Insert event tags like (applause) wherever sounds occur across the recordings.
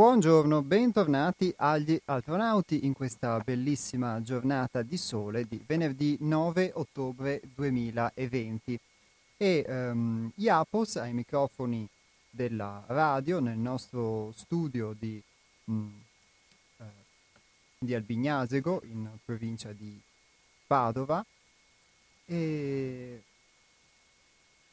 Buongiorno, bentornati agli astronauti in questa bellissima giornata di sole di venerdì 9 ottobre 2020 e um, Iapos ai microfoni della radio nel nostro studio di, um, uh, di Albignasego in provincia di Padova. E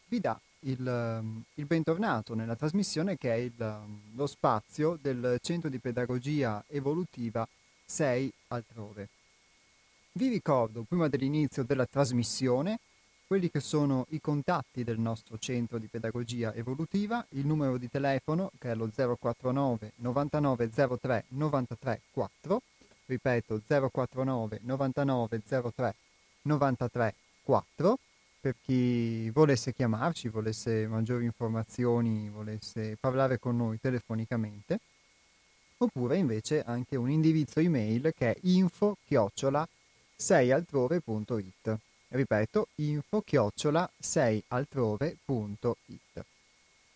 vi dà il, il, bentornato nella trasmissione che è il, lo spazio del Centro di Pedagogia Evolutiva 6 altrove. Vi ricordo, prima dell'inizio della trasmissione, quelli che sono i contatti del nostro Centro di Pedagogia Evolutiva, il numero di telefono che è lo 049 99 03 93 4, ripeto 049 99 03 93 4, per chi volesse chiamarci, volesse maggiori informazioni, volesse parlare con noi telefonicamente, oppure invece anche un indirizzo email che è info chiocciola 6altrove.it. Ripeto, info chiocciola 6altrove.it.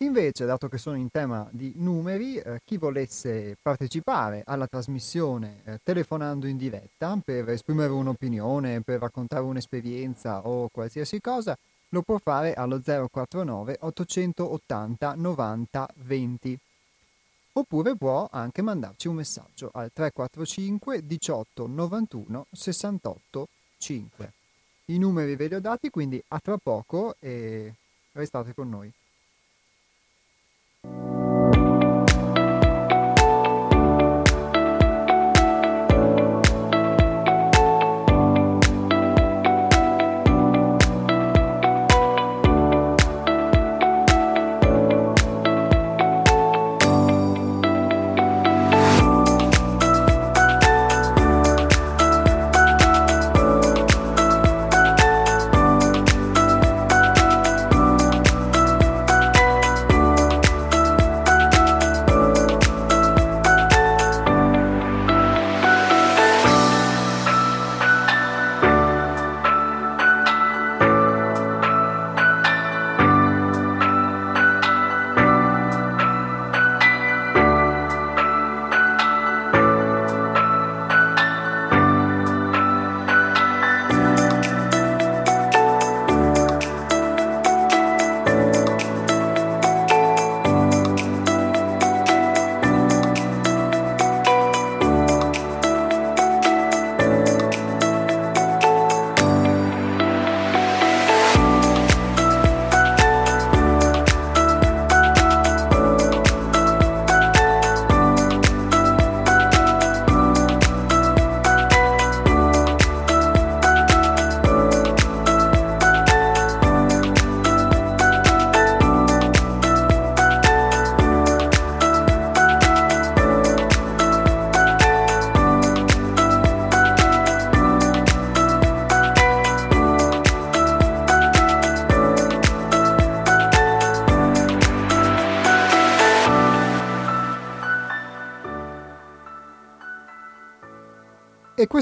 Invece, dato che sono in tema di numeri, eh, chi volesse partecipare alla trasmissione eh, telefonando in diretta per esprimere un'opinione, per raccontare un'esperienza o qualsiasi cosa, lo può fare allo 049 880 90 20. Oppure può anche mandarci un messaggio al 345 18 91 68 5. I numeri ve li ho dati, quindi a tra poco e restate con noi.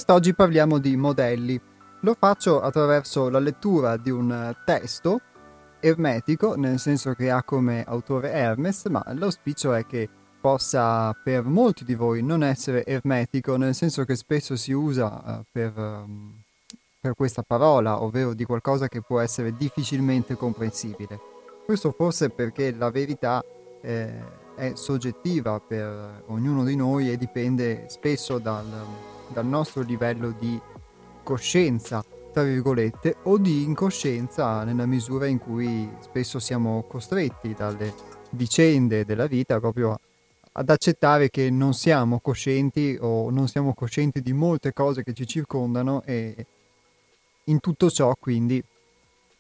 Quest'oggi parliamo di modelli. Lo faccio attraverso la lettura di un testo ermetico, nel senso che ha come autore Hermes, ma l'auspicio è che possa per molti di voi non essere ermetico, nel senso che spesso si usa uh, per, um, per questa parola, ovvero di qualcosa che può essere difficilmente comprensibile. Questo forse perché la verità eh, è soggettiva per ognuno di noi e dipende spesso dal dal nostro livello di coscienza, tra virgolette, o di incoscienza nella misura in cui spesso siamo costretti dalle vicende della vita proprio ad accettare che non siamo coscienti o non siamo coscienti di molte cose che ci circondano e in tutto ciò quindi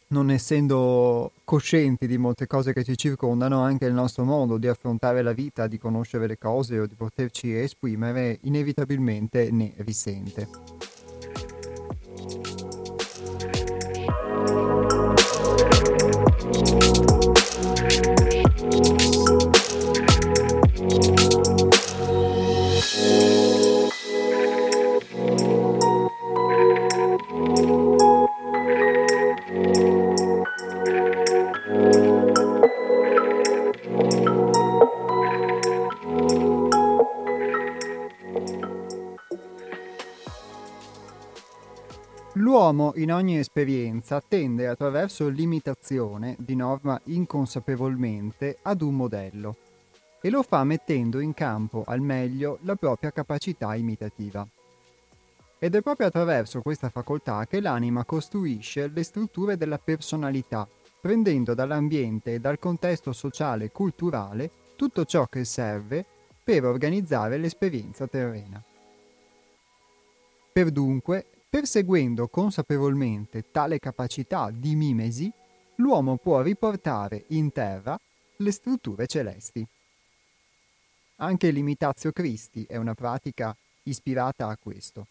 non essendo coscienti di molte cose che ci circondano, anche il nostro modo di affrontare la vita, di conoscere le cose o di poterci esprimere, inevitabilmente ne risente. thank L'uomo in ogni esperienza tende attraverso l'imitazione, di norma inconsapevolmente, ad un modello e lo fa mettendo in campo al meglio la propria capacità imitativa. Ed è proprio attraverso questa facoltà che l'anima costruisce le strutture della personalità, prendendo dall'ambiente e dal contesto sociale e culturale tutto ciò che serve per organizzare l'esperienza terrena. Per dunque Perseguendo consapevolmente tale capacità di mimesi, l'uomo può riportare in terra le strutture celesti. Anche l'imitatio Christi è una pratica ispirata a questo.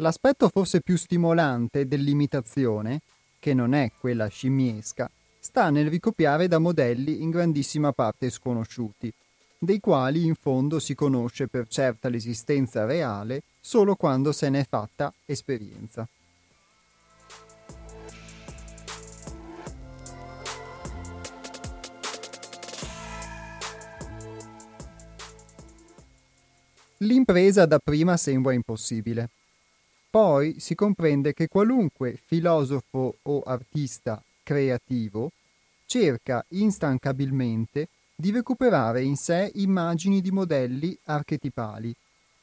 L'aspetto forse più stimolante dell'imitazione, che non è quella scimmiesca, sta nel ricopiare da modelli in grandissima parte sconosciuti, dei quali in fondo si conosce per certa l'esistenza reale solo quando se ne è fatta esperienza. L'impresa dapprima sembra impossibile. Poi si comprende che qualunque filosofo o artista creativo cerca instancabilmente di recuperare in sé immagini di modelli archetipali,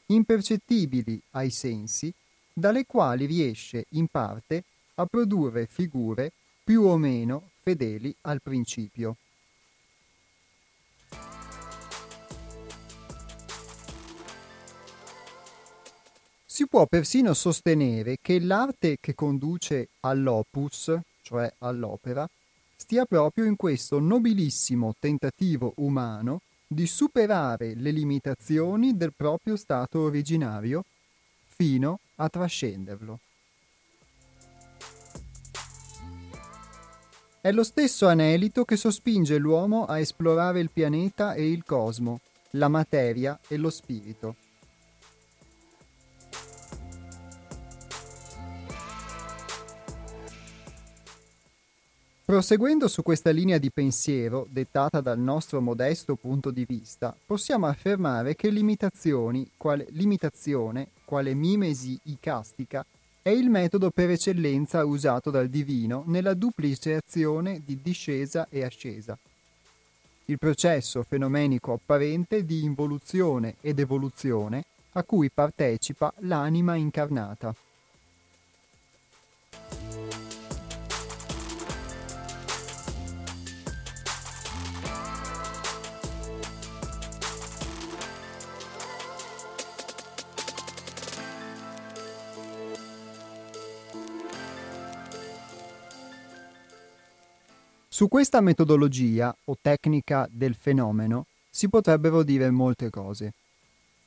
impercettibili ai sensi, dalle quali riesce in parte a produrre figure più o meno fedeli al principio. Si può persino sostenere che l'arte che conduce all'opus, cioè all'opera, stia proprio in questo nobilissimo tentativo umano di superare le limitazioni del proprio stato originario fino a trascenderlo. È lo stesso anelito che sospinge l'uomo a esplorare il pianeta e il cosmo, la materia e lo spirito. Proseguendo su questa linea di pensiero, dettata dal nostro modesto punto di vista, possiamo affermare che quale, l'imitazione, quale mimesi icastica, è il metodo per eccellenza usato dal divino nella duplice azione di discesa e ascesa. Il processo fenomenico apparente di involuzione ed evoluzione a cui partecipa l'anima incarnata. Su questa metodologia o tecnica del fenomeno si potrebbero dire molte cose.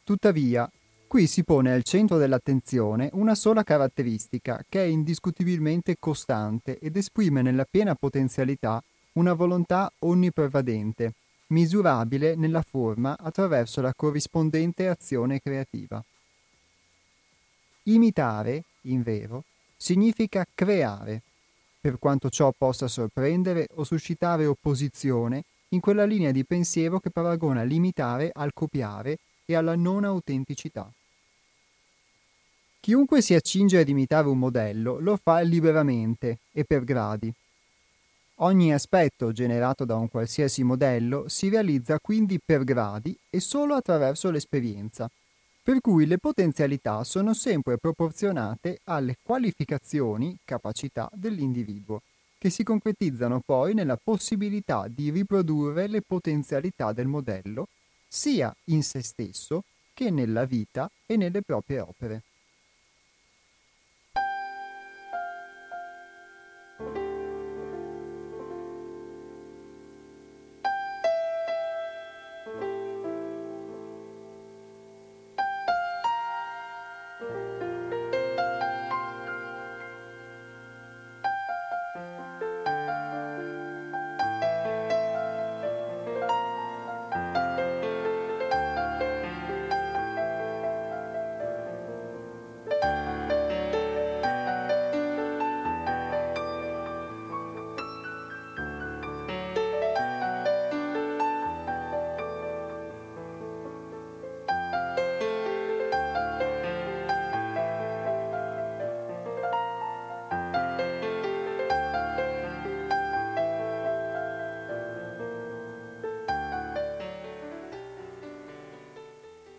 Tuttavia, qui si pone al centro dell'attenzione una sola caratteristica che è indiscutibilmente costante ed esprime nella piena potenzialità una volontà onnipervadente, misurabile nella forma attraverso la corrispondente azione creativa. Imitare, in vero, significa creare, per quanto ciò possa sorprendere o suscitare opposizione in quella linea di pensiero che paragona l'imitare al copiare e alla non autenticità. Chiunque si accinge ad imitare un modello lo fa liberamente e per gradi. Ogni aspetto generato da un qualsiasi modello si realizza quindi per gradi e solo attraverso l'esperienza, per cui le potenzialità sono sempre proporzionate alle qualificazioni, capacità dell'individuo, che si concretizzano poi nella possibilità di riprodurre le potenzialità del modello sia in se stesso che nella vita e nelle proprie opere.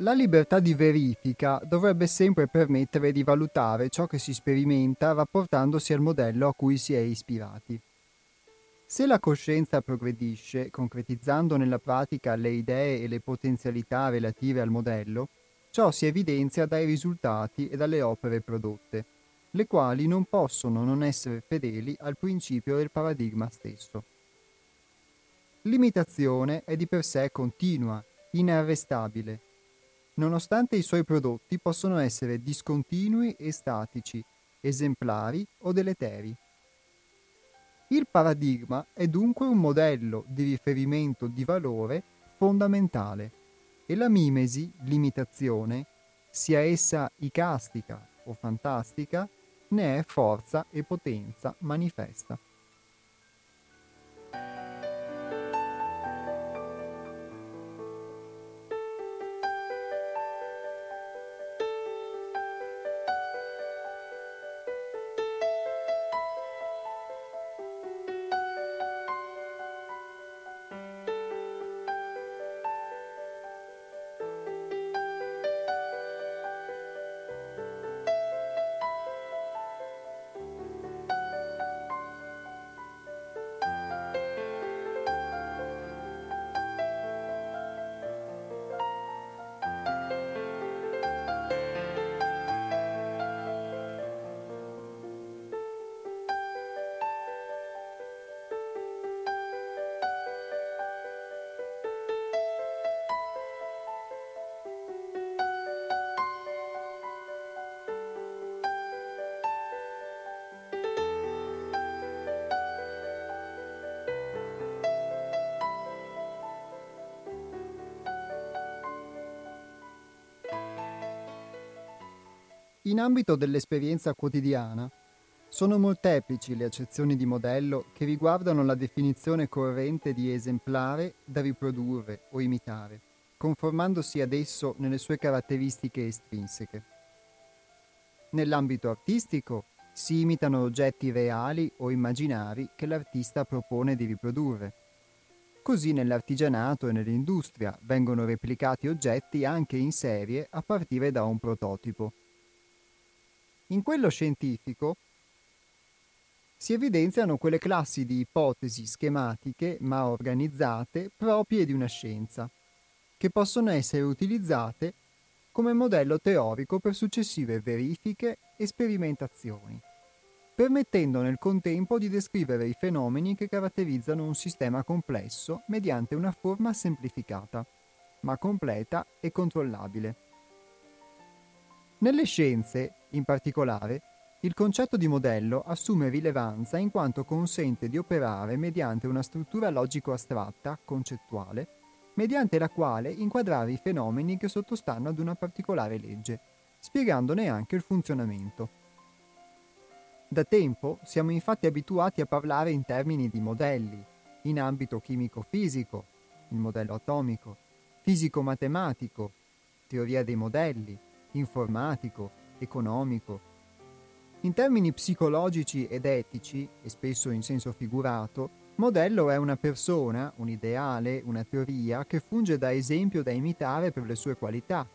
La libertà di verifica dovrebbe sempre permettere di valutare ciò che si sperimenta rapportandosi al modello a cui si è ispirati. Se la coscienza progredisce, concretizzando nella pratica le idee e le potenzialità relative al modello, ciò si evidenzia dai risultati e dalle opere prodotte, le quali non possono non essere fedeli al principio del paradigma stesso. L'imitazione è di per sé continua, inarrestabile. Nonostante i suoi prodotti possono essere discontinui e statici, esemplari o deleteri. Il paradigma è dunque un modello di riferimento di valore fondamentale e la mimesi, l'imitazione, sia essa icastica o fantastica, ne è forza e potenza manifesta. In ambito dell'esperienza quotidiana, sono molteplici le accezioni di modello che riguardano la definizione corrente di esemplare da riprodurre o imitare, conformandosi ad esso nelle sue caratteristiche estrinseche. Nell'ambito artistico si imitano oggetti reali o immaginari che l'artista propone di riprodurre. Così nell'artigianato e nell'industria vengono replicati oggetti anche in serie a partire da un prototipo in quello scientifico si evidenziano quelle classi di ipotesi schematiche ma organizzate proprie di una scienza, che possono essere utilizzate come modello teorico per successive verifiche e sperimentazioni, permettendo nel contempo di descrivere i fenomeni che caratterizzano un sistema complesso mediante una forma semplificata, ma completa e controllabile. Nelle scienze, in particolare, il concetto di modello assume rilevanza in quanto consente di operare mediante una struttura logico-astratta, concettuale, mediante la quale inquadrare i fenomeni che sottostanno ad una particolare legge, spiegandone anche il funzionamento. Da tempo siamo infatti abituati a parlare in termini di modelli, in ambito chimico-fisico, il modello atomico, fisico-matematico, teoria dei modelli, informatico, economico. In termini psicologici ed etici, e spesso in senso figurato, modello è una persona, un ideale, una teoria che funge da esempio da imitare per le sue qualità,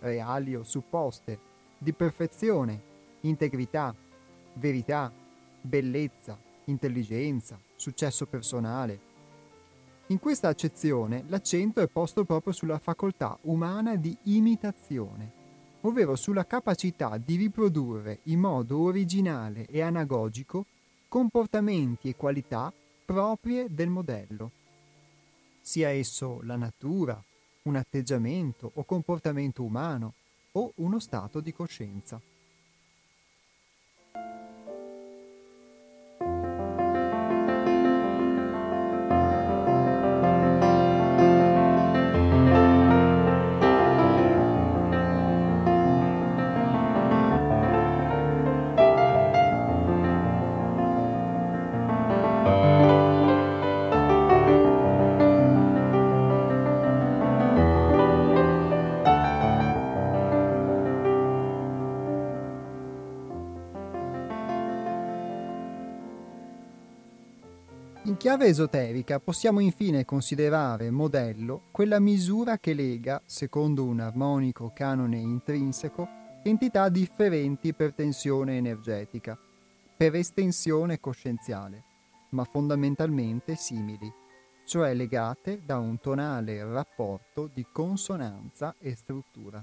reali o supposte, di perfezione, integrità, verità, bellezza, intelligenza, successo personale. In questa accezione l'accento è posto proprio sulla facoltà umana di imitazione ovvero sulla capacità di riprodurre in modo originale e anagogico comportamenti e qualità proprie del modello, sia esso la natura, un atteggiamento o comportamento umano o uno stato di coscienza. Chiave esoterica possiamo infine considerare modello quella misura che lega, secondo un armonico canone intrinseco, entità differenti per tensione energetica, per estensione coscienziale, ma fondamentalmente simili, cioè legate da un tonale rapporto di consonanza e struttura.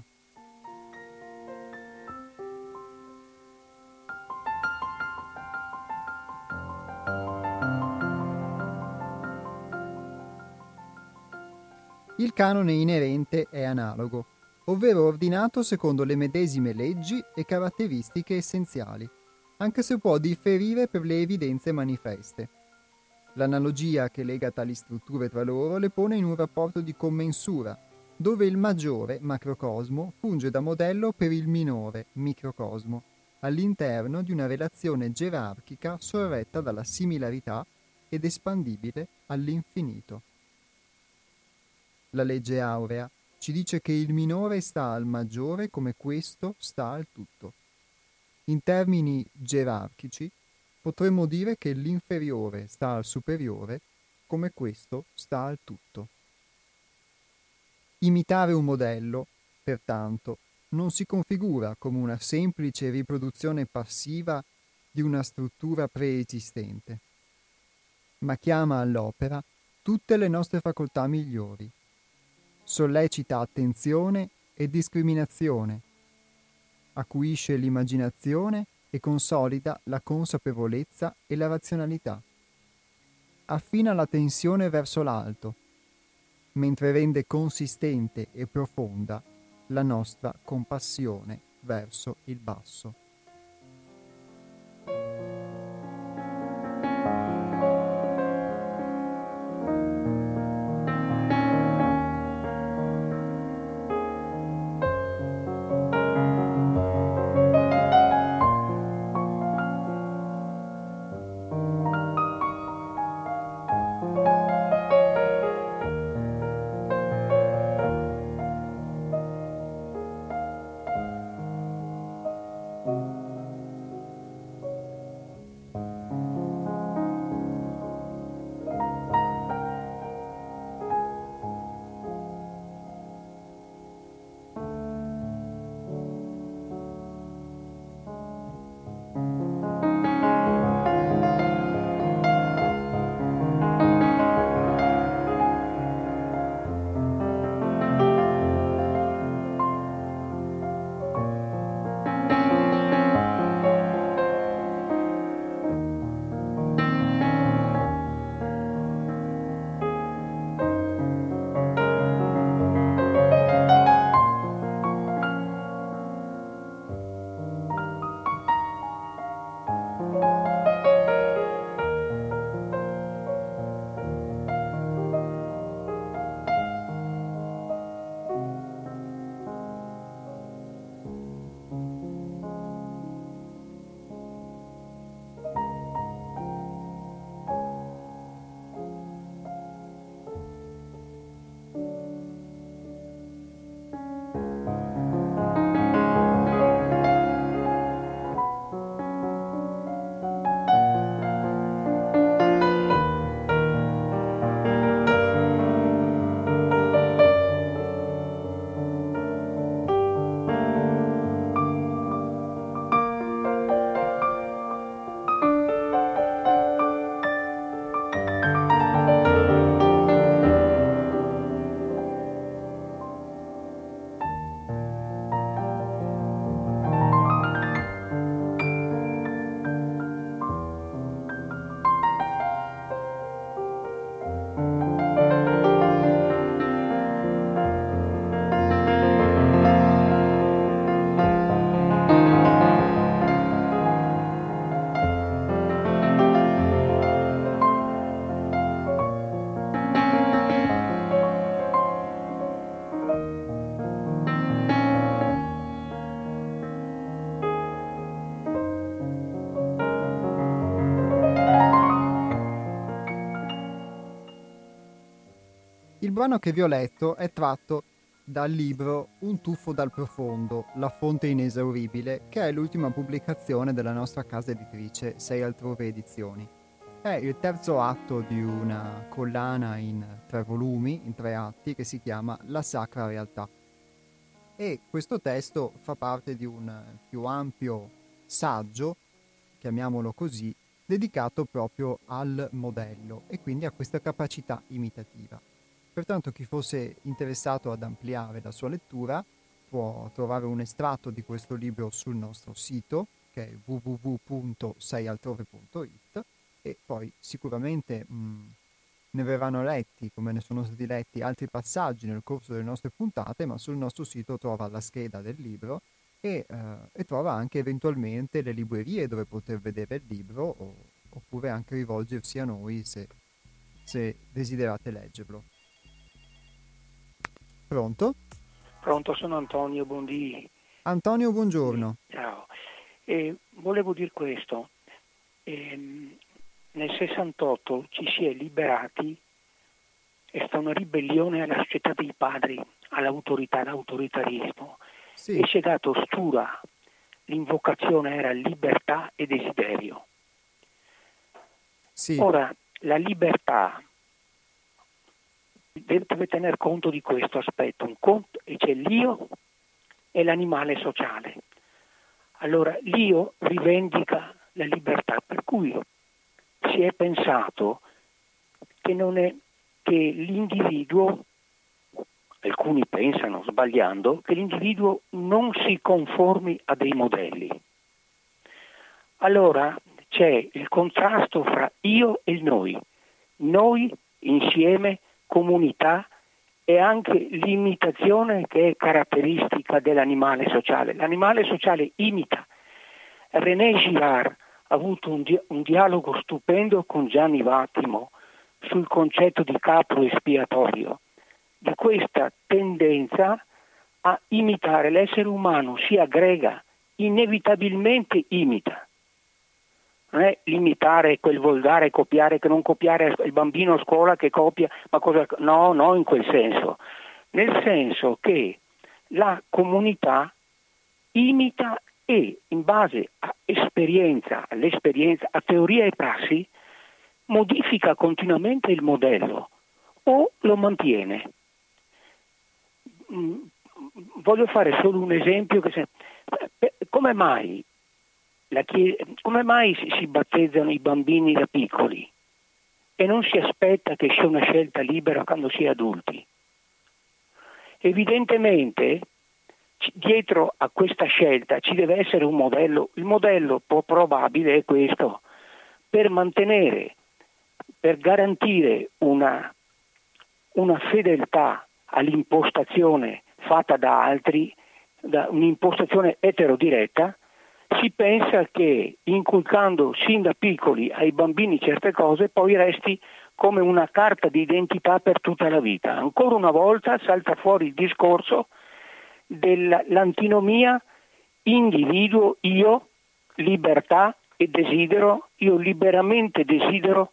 Canone inerente è analogo, ovvero ordinato secondo le medesime leggi e caratteristiche essenziali, anche se può differire per le evidenze manifeste. L'analogia che lega tali strutture tra loro le pone in un rapporto di commensura, dove il maggiore, macrocosmo, funge da modello per il minore, microcosmo, all'interno di una relazione gerarchica sorretta dalla similarità ed espandibile all'infinito. La legge aurea ci dice che il minore sta al maggiore come questo sta al tutto. In termini gerarchici, potremmo dire che l'inferiore sta al superiore come questo sta al tutto. Imitare un modello, pertanto, non si configura come una semplice riproduzione passiva di una struttura preesistente, ma chiama all'opera tutte le nostre facoltà migliori, sollecita attenzione e discriminazione, acuisce l'immaginazione e consolida la consapevolezza e la razionalità. Affina la tensione verso l'alto, mentre rende consistente e profonda la nostra compassione verso il basso. Brano che vi ho letto è tratto dal libro Un tuffo dal profondo, La fonte inesauribile, che è l'ultima pubblicazione della nostra casa editrice Sei Altrove Edizioni. È il terzo atto di una collana in tre volumi, in tre atti, che si chiama La Sacra Realtà. E questo testo fa parte di un più ampio saggio, chiamiamolo così, dedicato proprio al modello e quindi a questa capacità imitativa. Pertanto chi fosse interessato ad ampliare la sua lettura può trovare un estratto di questo libro sul nostro sito che è www.seialtrove.it e poi sicuramente mh, ne verranno letti, come ne sono stati letti altri passaggi nel corso delle nostre puntate, ma sul nostro sito trova la scheda del libro e, eh, e trova anche eventualmente le librerie dove poter vedere il libro o, oppure anche rivolgersi a noi se, se desiderate leggerlo. Pronto? Pronto, sono Antonio Bondi. Antonio, buongiorno. Ciao. Eh, volevo dire questo. Eh, nel 68 ci si è liberati, è stata una ribellione alla società dei padri, all'autorità, all'autoritarismo sì. e si è dato stura. L'invocazione era libertà e desiderio. Sì. Ora, la libertà deve tener conto di questo aspetto, un conto, e c'è l'io e l'animale sociale. Allora l'io rivendica la libertà, per cui si è pensato che, è, che l'individuo, alcuni pensano sbagliando, che l'individuo non si conformi a dei modelli. Allora c'è il contrasto fra io e il noi, noi insieme, comunità e anche l'imitazione che è caratteristica dell'animale sociale. L'animale sociale imita. René Girard ha avuto un, di- un dialogo stupendo con Gianni Vattimo sul concetto di capro espiatorio, di questa tendenza a imitare l'essere umano, si aggrega, inevitabilmente imita. Non è limitare quel volgare copiare che non copiare il bambino a scuola che copia, ma cosa no, no in quel senso. Nel senso che la comunità imita e in base a esperienza, all'esperienza, a teoria e prassi, modifica continuamente il modello o lo mantiene. Mm, voglio fare solo un esempio. Se... come, mai chiesa... come mai si battezzano i bambini da piccoli e non si aspetta che sia una scelta libera quando si è adulti? Evidentemente dietro a questa scelta ci deve essere un modello, il modello probabile è questo, per mantenere, per garantire una, una fedeltà all'impostazione fatta da altri, da un'impostazione eterodiretta, si pensa che inculcando sin da piccoli ai bambini certe cose poi resti come una carta di identità per tutta la vita. Ancora una volta salta fuori il discorso dell'antinomia individuo, io, libertà e desidero, io liberamente desidero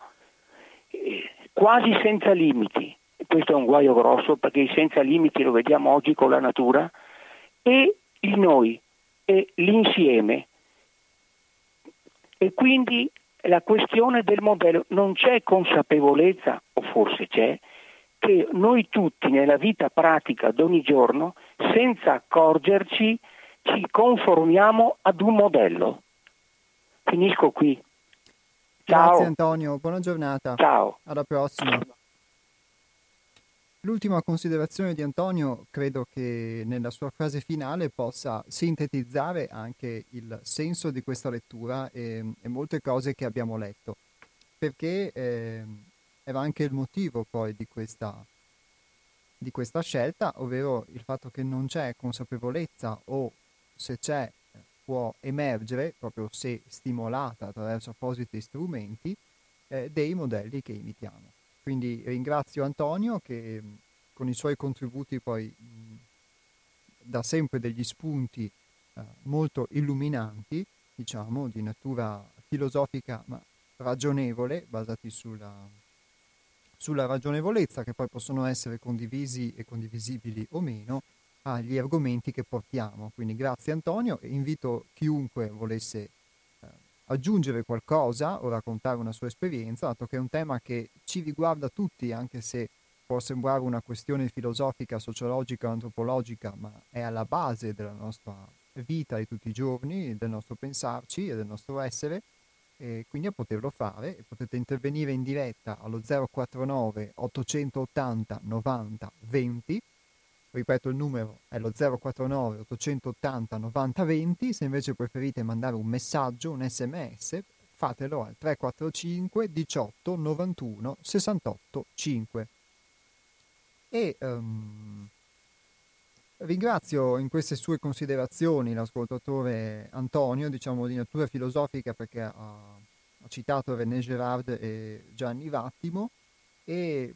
eh, quasi senza limiti. Questo è un guaio grosso perché il senza limiti lo vediamo oggi con la natura e il noi e l'insieme. E quindi la questione del modello non c'è consapevolezza, o forse c'è, che noi tutti nella vita pratica d'ogni giorno, senza accorgerci, ci conformiamo ad un modello. Finisco qui. Ciao. Grazie Antonio, buona giornata. Ciao. Alla prossima. L'ultima considerazione di Antonio credo che nella sua frase finale possa sintetizzare anche il senso di questa lettura e, e molte cose che abbiamo letto, perché eh, era anche il motivo poi di questa, di questa scelta, ovvero il fatto che non c'è consapevolezza o se c'è può emergere, proprio se stimolata attraverso appositi strumenti, eh, dei modelli che imitiamo. Quindi ringrazio Antonio che con i suoi contributi poi mh, dà sempre degli spunti eh, molto illuminanti, diciamo, di natura filosofica ma ragionevole, basati sulla, sulla ragionevolezza che poi possono essere condivisi e condivisibili o meno agli argomenti che portiamo. Quindi grazie Antonio e invito chiunque volesse aggiungere qualcosa o raccontare una sua esperienza, dato che è un tema che ci riguarda tutti, anche se può sembrare una questione filosofica, sociologica, antropologica, ma è alla base della nostra vita di tutti i giorni, del nostro pensarci e del nostro essere, e quindi a poterlo fare potete intervenire in diretta allo 049 880 90 20 ripeto il numero è lo 049 880 90 20 se invece preferite mandare un messaggio un sms fatelo al 345 18 91 68 5 e um, ringrazio in queste sue considerazioni l'ascoltatore Antonio diciamo di natura filosofica perché ha, ha citato René Girard e Gianni Vattimo. E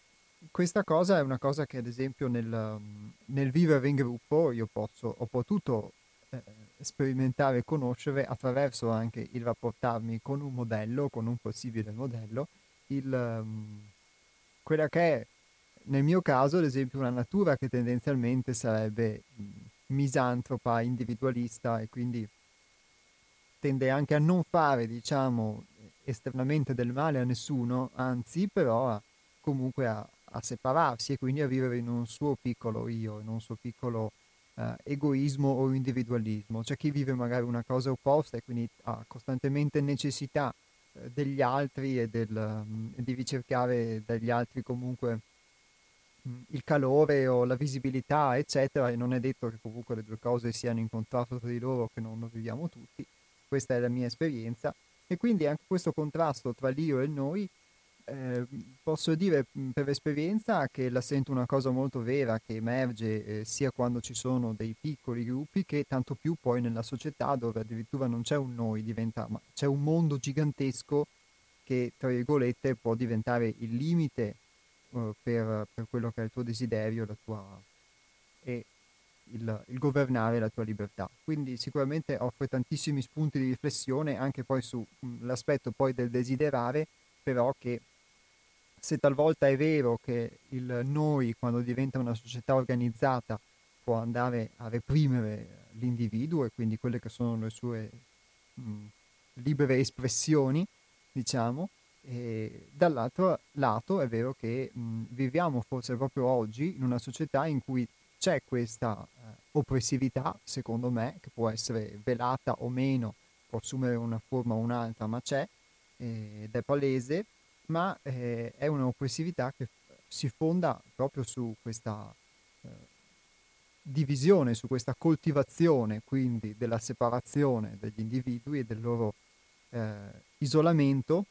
questa cosa è una cosa che ad esempio nel, nel vivere in gruppo io posso, ho potuto eh, sperimentare e conoscere attraverso anche il rapportarmi con un modello, con un possibile modello, il, um, quella che è nel mio caso ad esempio una natura che tendenzialmente sarebbe misantropa, individualista e quindi tende anche a non fare diciamo esternamente del male a nessuno, anzi però a, comunque a, a separarsi e quindi a vivere in un suo piccolo io, in un suo piccolo eh, egoismo o individualismo. C'è chi vive magari una cosa opposta e quindi ha costantemente necessità eh, degli altri e del, um, di ricercare dagli altri comunque um, il calore o la visibilità, eccetera, e non è detto che comunque le due cose siano in contrasto tra di loro, che non lo viviamo tutti. Questa è la mia esperienza. E quindi anche questo contrasto tra l'io e noi eh, posso dire per esperienza che la sento una cosa molto vera che emerge eh, sia quando ci sono dei piccoli gruppi che tanto più poi nella società dove addirittura non c'è un noi, diventa, ma c'è un mondo gigantesco che tra virgolette può diventare il limite uh, per, per, quello che è il tuo desiderio la tua, e il, il, governare la tua libertà. Quindi sicuramente offre tantissimi spunti di riflessione anche poi sull'aspetto poi del desiderare, però che se talvolta è vero che il noi, quando diventa una società organizzata, può andare a reprimere l'individuo e quindi quelle che sono le sue mh, libere espressioni, diciamo, e dall'altro lato è vero che mh, viviamo forse proprio oggi in una società in cui c'è questa eh, oppressività, secondo me, che può essere velata o meno, può assumere una forma o un'altra, ma c'è, ed è palese, ma eh, è un'oppressività che si fonda proprio su questa eh, divisione, su questa coltivazione quindi della separazione degli individui e del loro eh, isolamento,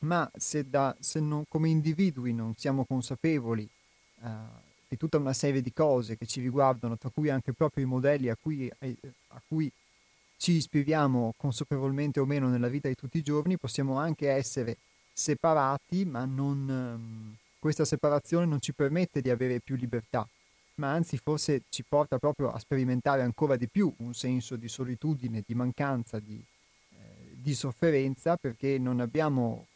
ma se, da, se non, come individui non siamo consapevoli eh, di tutta una serie di cose che ci riguardano, tra cui anche proprio i modelli a cui, eh, a cui ci ispiriamo consapevolmente o meno nella vita di tutti i giorni, possiamo anche essere separati, ma non, ehm, questa separazione non ci permette di avere più libertà, ma anzi forse ci porta proprio a sperimentare ancora di più un senso di solitudine, di mancanza, di, eh, di sofferenza, perché non abbiamo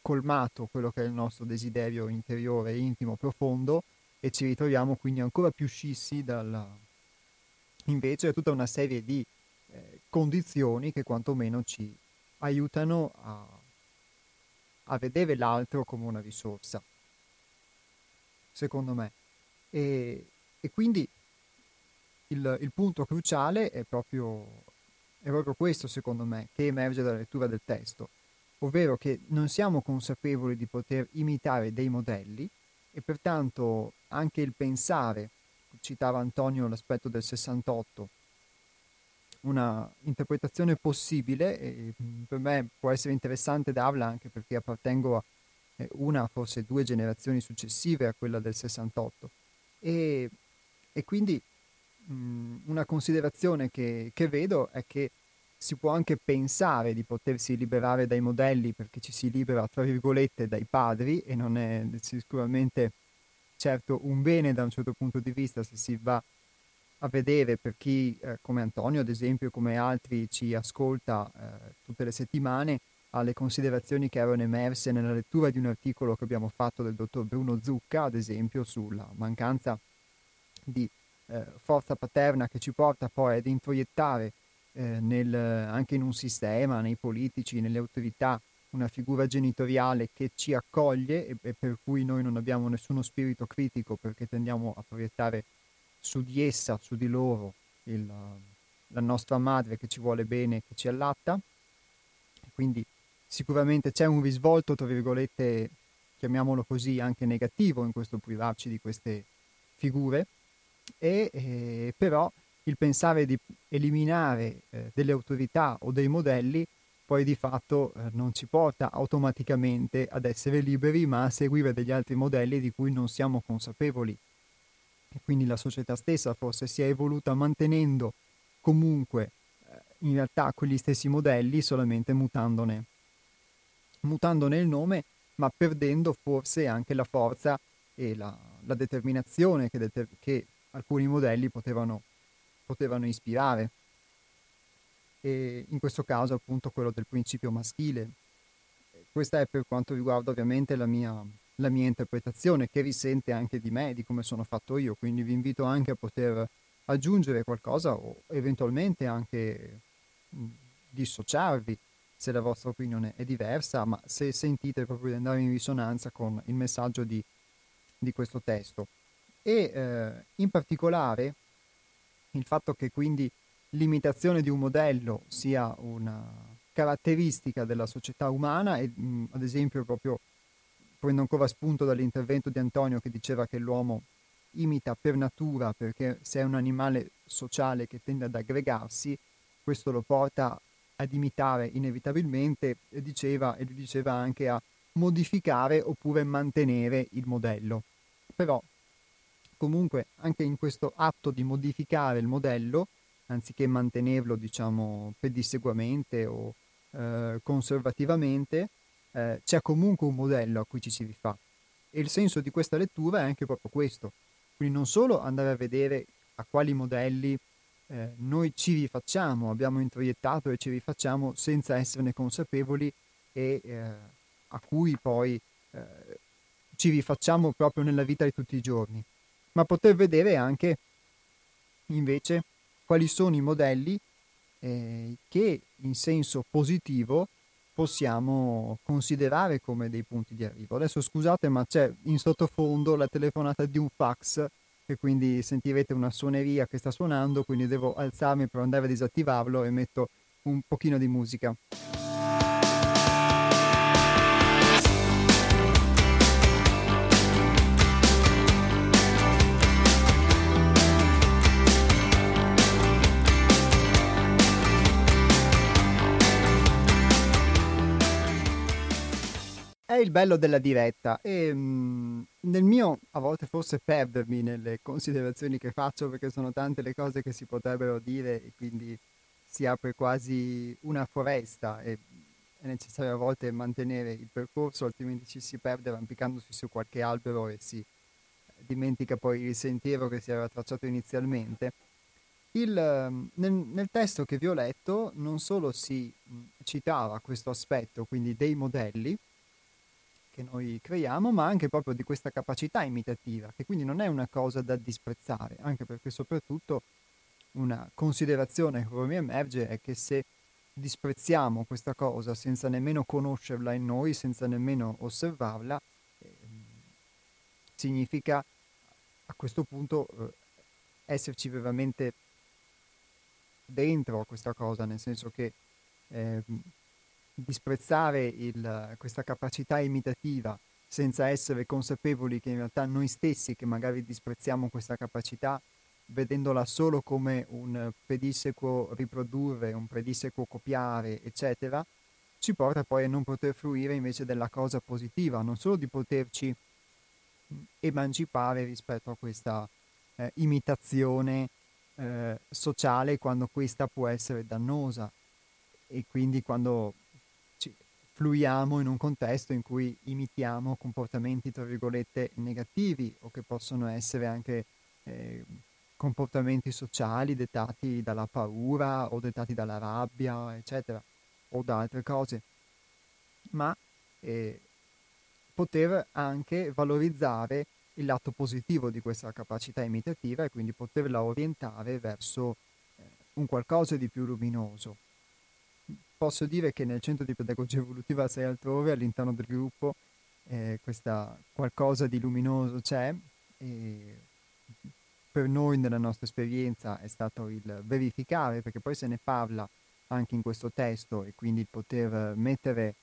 colmato quello che è il nostro desiderio interiore, intimo, profondo e ci ritroviamo quindi ancora più scissi dalla... invece da tutta una serie di eh, condizioni che quantomeno ci aiutano a a vedere l'altro come una risorsa, secondo me. E, e quindi il, il, punto cruciale è proprio, è proprio questo, secondo me, che emerge dalla lettura del testo, ovvero che non siamo consapevoli di poter imitare dei modelli e pertanto anche il pensare, citava Antonio l'aspetto del 68, una interpretazione possibile e per me può essere interessante darla anche perché appartengo a eh, una, forse due generazioni successive a quella del 68 e, e quindi mh, una considerazione che, che vedo è che si può anche pensare di potersi liberare dai modelli perché ci si libera, tra virgolette, dai padri e non è sicuramente certo un bene da un certo punto di vista se si va a vedere per chi eh, come Antonio ad esempio come altri ci ascolta eh, tutte le settimane alle considerazioni che erano emerse nella lettura di un articolo che abbiamo fatto del dottor Bruno Zucca ad esempio sulla mancanza di eh, forza paterna che ci porta poi ad introiettare eh, nel, anche in un sistema, nei politici, nelle autorità, una figura genitoriale che ci accoglie e, e, per cui noi non abbiamo nessuno spirito critico perché tendiamo a proiettare su di essa, su di loro, il, la nostra madre che ci vuole bene, che ci allatta. Quindi sicuramente c'è un risvolto, tra virgolette, chiamiamolo così, anche negativo in questo privarci di queste figure, e, eh, però il pensare di eliminare eh, delle autorità o dei modelli poi di fatto eh, non ci porta automaticamente ad essere liberi, ma a seguire degli altri modelli di cui non siamo consapevoli. E quindi la società stessa forse si è evoluta mantenendo comunque eh, in realtà quegli stessi modelli, solamente mutandone, mutandone il nome, ma perdendo forse anche la forza e la, la determinazione che, deter- che, alcuni modelli potevano, potevano ispirare e in questo caso appunto quello del principio maschile. Questa è per quanto riguarda ovviamente la mia, la mia interpretazione, che risente anche di me, di come sono fatto io, quindi vi invito anche a poter aggiungere qualcosa o eventualmente anche dissociarvi se la vostra opinione è diversa, ma se sentite proprio di andare in risonanza con il messaggio di, di questo testo. E eh, in particolare il fatto che quindi l'imitazione di un modello sia una caratteristica della società umana e mh, ad esempio proprio prendo ancora spunto dall'intervento di Antonio che diceva che l'uomo imita per natura perché se è un animale sociale che tende ad aggregarsi, questo lo porta ad imitare inevitabilmente e diceva, e diceva anche a modificare oppure mantenere il modello. Però comunque anche in questo atto di modificare il modello anziché mantenerlo diciamo pedissequamente o eh, conservativamente, eh, c'è comunque un modello a cui ci si rifà. E il senso di questa lettura è anche proprio questo. Quindi non solo andare a vedere a quali modelli eh, noi ci rifacciamo, abbiamo introiettato e ci rifacciamo senza esserne consapevoli e eh, a cui poi eh, ci rifacciamo proprio nella vita di tutti i giorni, ma poter vedere anche invece quali sono i modelli eh, che in senso positivo possiamo considerare come dei punti di arrivo. Adesso scusate, ma c'è in sottofondo la telefonata di un fax e quindi sentirete una suoneria che sta suonando, quindi devo alzarmi per andare a disattivarlo e metto un pochino di musica. Il bello della diretta e mh, mm, nel mio a volte forse perdermi nelle considerazioni che faccio perché sono tante le cose che si potrebbero dire e quindi si apre quasi una foresta e è necessario a volte mantenere il percorso altrimenti ci si perde arrampicandosi su qualche albero e si dimentica poi il sentiero che si era tracciato inizialmente. Il, mm, nel, nel, testo che vi ho letto non solo si mm, citava questo aspetto, quindi dei modelli, che noi creiamo, ma anche proprio di questa capacità imitativa, che quindi non è una cosa da disprezzare, anche perché soprattutto una considerazione che poi mi emerge è che se disprezziamo questa cosa senza nemmeno conoscerla in noi, senza nemmeno osservarla, eh, significa a questo punto eh, esserci veramente dentro a questa cosa, nel senso che eh, disprezzare il, questa capacità imitativa senza essere consapevoli che in realtà noi stessi che magari disprezziamo questa capacità vedendola solo come un pedissequo riprodurre, un pedissequo copiare, eccetera, ci porta poi a non poter fruire invece della cosa positiva, non solo di poterci emancipare rispetto a questa eh, imitazione eh, sociale quando questa può essere dannosa. E quindi quando fluiamo in un contesto in cui imitiamo comportamenti, tra virgolette, negativi o che possono essere anche eh, comportamenti sociali dettati dalla paura o dettati dalla rabbia, eccetera, o da altre cose. Ma eh, poter anche valorizzare il lato positivo di questa capacità imitativa e quindi poterla orientare verso eh, un qualcosa di più luminoso. Posso dire che nel centro di pedagogia evolutiva 6 altrove, all'interno del gruppo, eh, questa qualcosa di luminoso c'è e per noi nella nostra esperienza è stato il verificare, perché poi se ne parla anche in questo testo e quindi poter mettere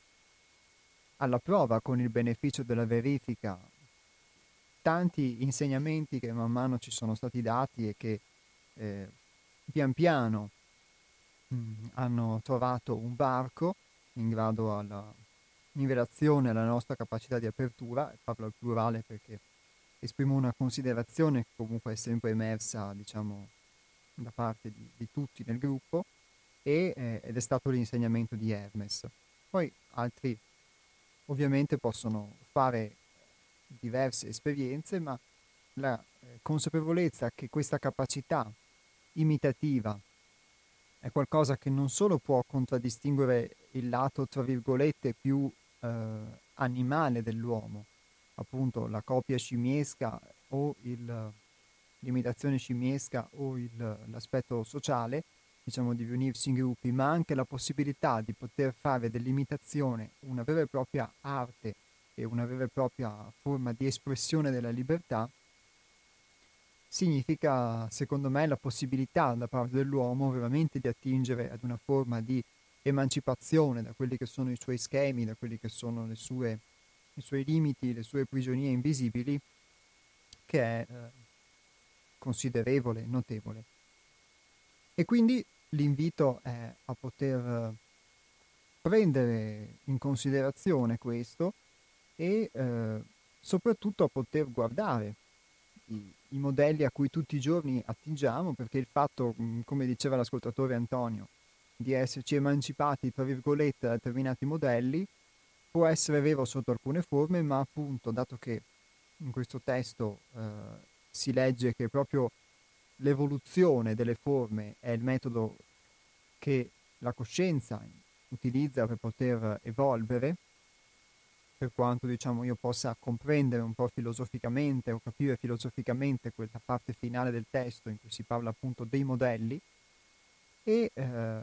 alla prova con il beneficio della verifica tanti insegnamenti che man mano ci sono stati dati e che eh, pian piano mm, hanno trovato un varco in grado alla, in relazione alla nostra capacità di apertura, parlo al plurale perché esprimo una considerazione che comunque è sempre emersa, diciamo, da parte di, di tutti nel gruppo, e, eh, ed è stato l'insegnamento di Hermes. Poi altri ovviamente possono fare diverse esperienze, ma la eh, consapevolezza che questa capacità imitativa è qualcosa che non solo può contraddistinguere il lato, tra virgolette, più eh, animale dell'uomo, appunto la copia scimiesca o il, l'imitazione scimiesca o il, l'aspetto sociale, diciamo di riunirsi in gruppi, ma anche la possibilità di poter fare dell'imitazione una vera e propria arte e una vera e propria forma di espressione della libertà, significa, secondo me, la possibilità da parte dell'uomo veramente di attingere ad una forma di emancipazione da quelli che sono i suoi schemi, da quelli che sono sue, i suoi limiti, le sue prigionie invisibili, che è eh, considerevole, notevole. E quindi l'invito è a poter prendere in considerazione questo e eh, soprattutto a poter guardare i, i, modelli a cui tutti i giorni attingiamo, perché il fatto, come diceva l'ascoltatore Antonio, di esserci emancipati, tra virgolette, da determinati modelli, può essere vero sotto alcune forme, ma appunto, dato che in questo testo eh, si legge che proprio l'evoluzione delle forme è il metodo che la coscienza utilizza per poter evolvere, per quanto diciamo io possa comprendere un po' filosoficamente o capire filosoficamente quella parte finale del testo in cui si parla appunto dei modelli, e eh,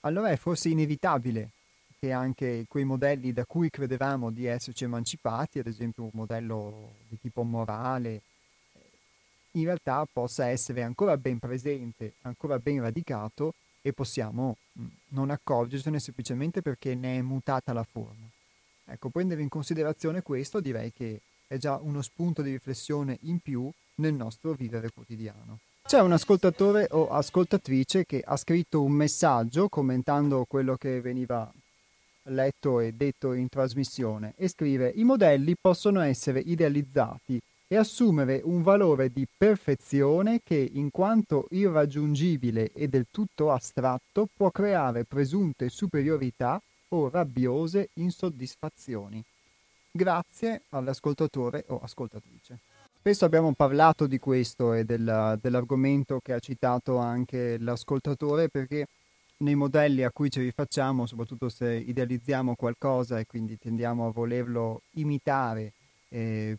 allora è forse inevitabile che anche quei modelli da cui credevamo di esserci emancipati, ad esempio un modello di tipo morale, in realtà possa essere ancora ben presente, ancora ben radicato e possiamo mm, non accorgercene semplicemente perché ne è mutata la forma. Ecco, prendere in considerazione questo direi che è già uno spunto di riflessione in più nel nostro vivere quotidiano. C'è un ascoltatore o ascoltatrice che ha scritto un messaggio commentando quello che veniva letto e detto in trasmissione e scrive i modelli possono essere idealizzati e assumere un valore di perfezione che, in quanto irraggiungibile e del tutto astratto, può creare presunte superiorità o rabbiose insoddisfazioni. Grazie all'ascoltatore o ascoltatrice. Spesso abbiamo parlato di questo e della, dell'argomento che ha citato anche l'ascoltatore perché nei modelli a cui ci rifacciamo, soprattutto se idealizziamo qualcosa e quindi tendiamo a volerlo imitare, eh,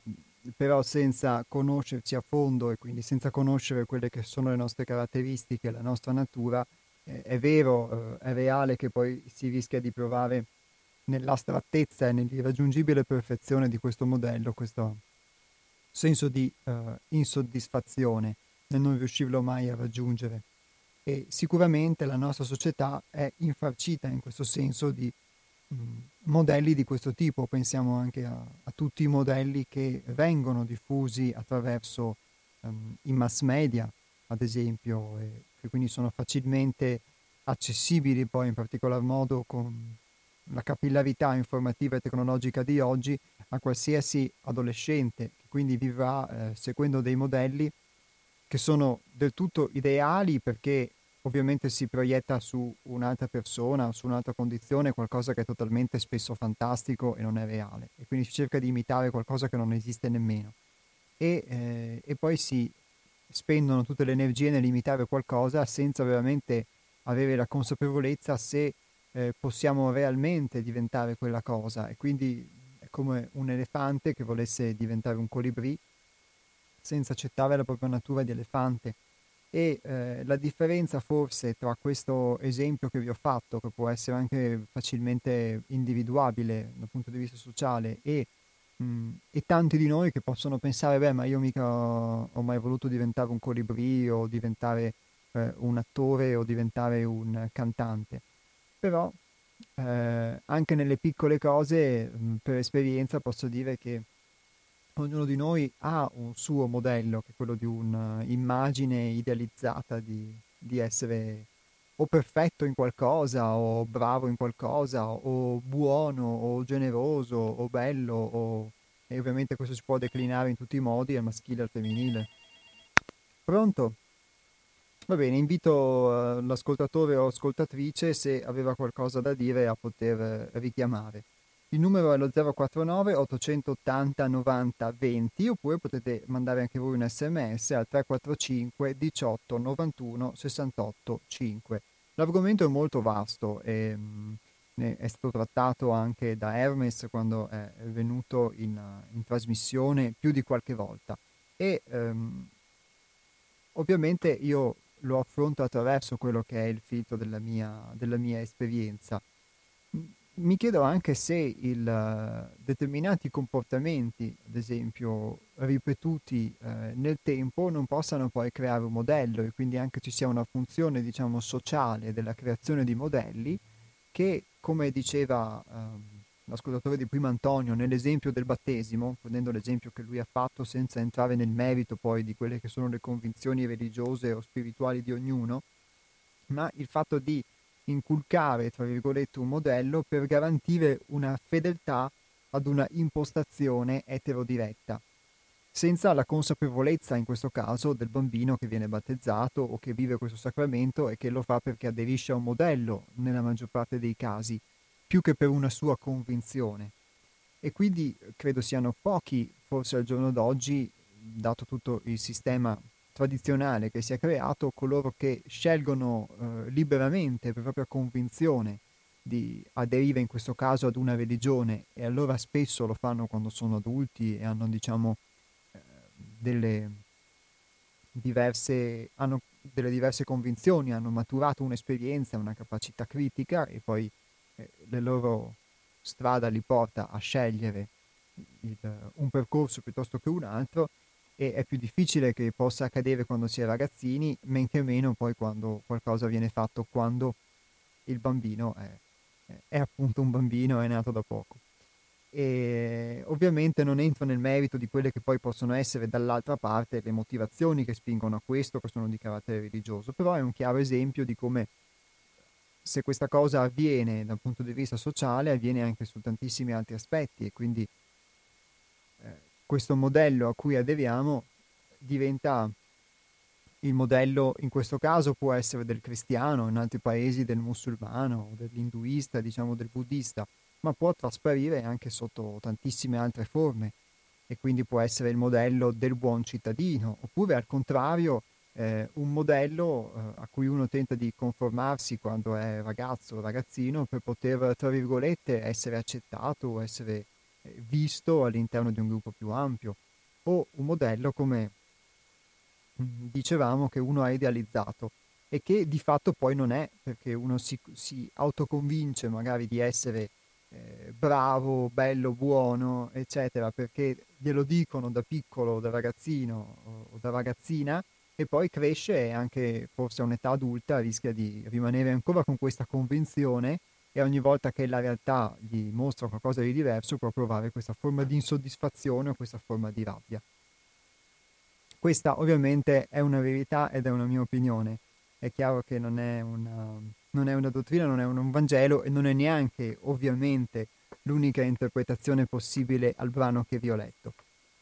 però senza conoscerci a fondo e quindi senza conoscere quelle che sono le nostre caratteristiche, la nostra natura, è vero, eh, è reale che poi si rischia di provare nell'astrattezza e nell'irraggiungibile perfezione di questo modello questo senso di uh, insoddisfazione nel non riuscirlo mai a raggiungere. E sicuramente la nostra società è infarcita in questo senso di mh, mm, modelli di questo tipo. Pensiamo anche a, a, tutti i modelli che vengono diffusi attraverso um, i mass media, ad esempio, e che quindi sono facilmente accessibili poi in particolar modo con la capillarità informativa e tecnologica di oggi a qualsiasi adolescente che quindi vivrà eh, seguendo dei modelli che sono del tutto ideali perché ovviamente si proietta su un'altra persona, su un'altra condizione, qualcosa che è totalmente spesso fantastico e non è reale. E quindi si cerca di imitare qualcosa che non esiste nemmeno. E, eh, e poi si spendono tutte le energie nell'imitare qualcosa senza veramente avere la consapevolezza se eh, possiamo realmente diventare quella cosa. E quindi è come un elefante che volesse diventare un colibrì senza accettare la propria natura di elefante. E eh, la differenza forse tra questo esempio che vi ho fatto, che può essere anche facilmente individuabile dal punto di vista sociale, e, mh, e tanti di noi che possono pensare, beh, ma io mica ho mai voluto diventare un colibrì o diventare eh, un attore o diventare un cantante. Però eh, anche nelle piccole cose, mh, per esperienza, posso dire che ognuno di noi ha un suo modello, che è quello di un'immagine idealizzata di, di essere o perfetto in qualcosa, o bravo in qualcosa, o buono, o generoso, o bello, o... e ovviamente questo si può declinare in tutti i modi, al maschile e al femminile. Pronto? Va bene, invito uh, l'ascoltatore o ascoltatrice, se aveva qualcosa da dire, a poter uh, richiamare. Il numero è lo 049 880 90 20 oppure potete mandare anche voi un sms al 345 18 91 68 5. L'argomento è molto vasto e mh, mm, è stato trattato anche da Hermes quando è venuto in, in trasmissione più di qualche volta e um, ovviamente io lo affronto attraverso quello che è il filtro della mia, della mia esperienza mi chiedo anche se il, uh, determinati comportamenti, ad esempio ripetuti uh, nel tempo, non possano poi creare un modello e quindi anche ci sia una funzione, diciamo, sociale della creazione di modelli che, come diceva uh, l'ascoltatore di prima Antonio, nell'esempio del battesimo, prendendo l'esempio che lui ha fatto senza entrare nel merito poi di quelle che sono le convinzioni religiose o spirituali di ognuno, ma il fatto di inculcare, tra virgolette, un modello per garantire una fedeltà ad una impostazione eterodiretta, senza la consapevolezza in questo caso del bambino che viene battezzato o che vive questo sacramento e che lo fa perché aderisce a un modello nella maggior parte dei casi, più che per una sua convinzione. E quindi credo siano pochi, forse al giorno d'oggi, dato tutto il sistema tradizionale che si è creato, coloro che scelgono eh, liberamente per propria convinzione di aderire in questo caso ad una religione e allora spesso lo fanno quando sono adulti e hanno diciamo eh, delle diverse, hanno delle diverse convinzioni, hanno maturato un'esperienza, una capacità critica e poi eh, la loro strada li porta a scegliere il, un percorso piuttosto che un altro e è più difficile che possa accadere quando si è ragazzini, men che meno poi quando qualcosa viene fatto quando il bambino è, è appunto un bambino, è nato da poco. E ovviamente non entro nel merito di quelle che poi possono essere dall'altra parte le motivazioni che spingono a questo, che sono di carattere religioso, però è un chiaro esempio di come se questa cosa avviene dal punto di vista sociale avviene anche su tantissimi altri aspetti e quindi questo modello a cui aderiamo diventa il modello, in questo caso può essere del cristiano, in altri paesi del musulmano, dell'induista, diciamo del buddista, ma può trasparire anche sotto tantissime altre forme e quindi può essere il modello del buon cittadino, oppure al contrario eh, un modello eh, a cui uno tenta di conformarsi quando è ragazzo o ragazzino per poter, tra virgolette, essere accettato, essere visto all'interno di un gruppo più ampio o un modello come dicevamo che uno ha idealizzato e che di fatto poi non è perché uno si, si autoconvince magari di essere eh, bravo, bello, buono, eccetera, perché glielo dicono da piccolo, da ragazzino o da ragazzina e poi cresce e anche forse a un'età adulta rischia di rimanere ancora con questa convinzione e ogni volta che la realtà gli mostra qualcosa di diverso può provare questa forma di insoddisfazione o questa forma di rabbia. Questa ovviamente è una verità ed è una mia opinione. È chiaro che non è una, non è una dottrina, non è un, un Vangelo e non è neanche ovviamente l'unica interpretazione possibile al brano che vi ho letto.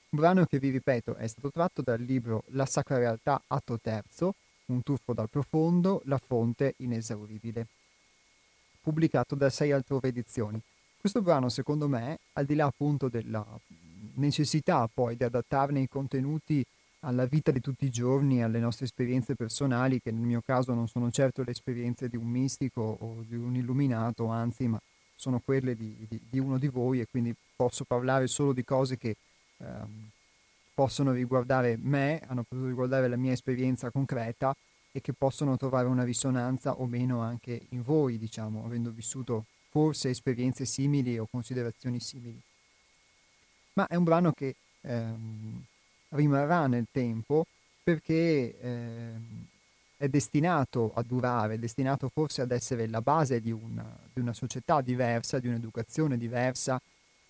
Un brano che vi ripeto è stato tratto dal libro La Sacra Realtà, atto terzo, un tuffo dal profondo, la fonte inesauribile pubblicato da sei altrove edizioni. Questo brano, secondo me, al di là appunto della necessità poi di adattarne i contenuti alla vita di tutti i giorni, alle nostre esperienze personali, che nel mio caso non sono certo le esperienze di un mistico o di un illuminato, anzi, ma sono quelle di, di, di uno di voi e quindi posso parlare solo di cose che ehm, possono riguardare me, hanno potuto riguardare la mia esperienza concreta e che possono trovare una risonanza o meno anche in voi, diciamo, avendo vissuto forse esperienze simili o considerazioni simili. Ma è un brano che ehm, rimarrà nel tempo perché ehm, è destinato a durare, è destinato forse ad essere la base di una, di una società diversa, di un'educazione diversa,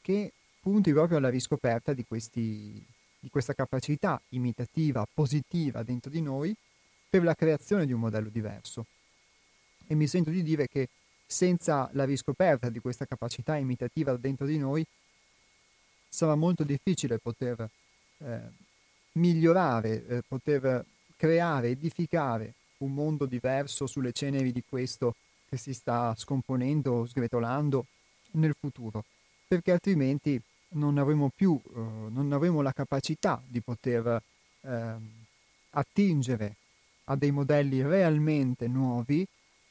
che punti proprio alla riscoperta di, questi, di questa capacità imitativa, positiva dentro di noi per la creazione di un modello diverso. E mi sento di dire che senza la riscoperta di questa capacità imitativa dentro di noi sarà molto difficile poter eh, migliorare, eh, poter creare, edificare un mondo diverso sulle ceneri di questo che si sta scomponendo, sgretolando nel futuro, perché altrimenti non avremo più, eh, non avremo la capacità di poter eh, attingere a dei modelli realmente nuovi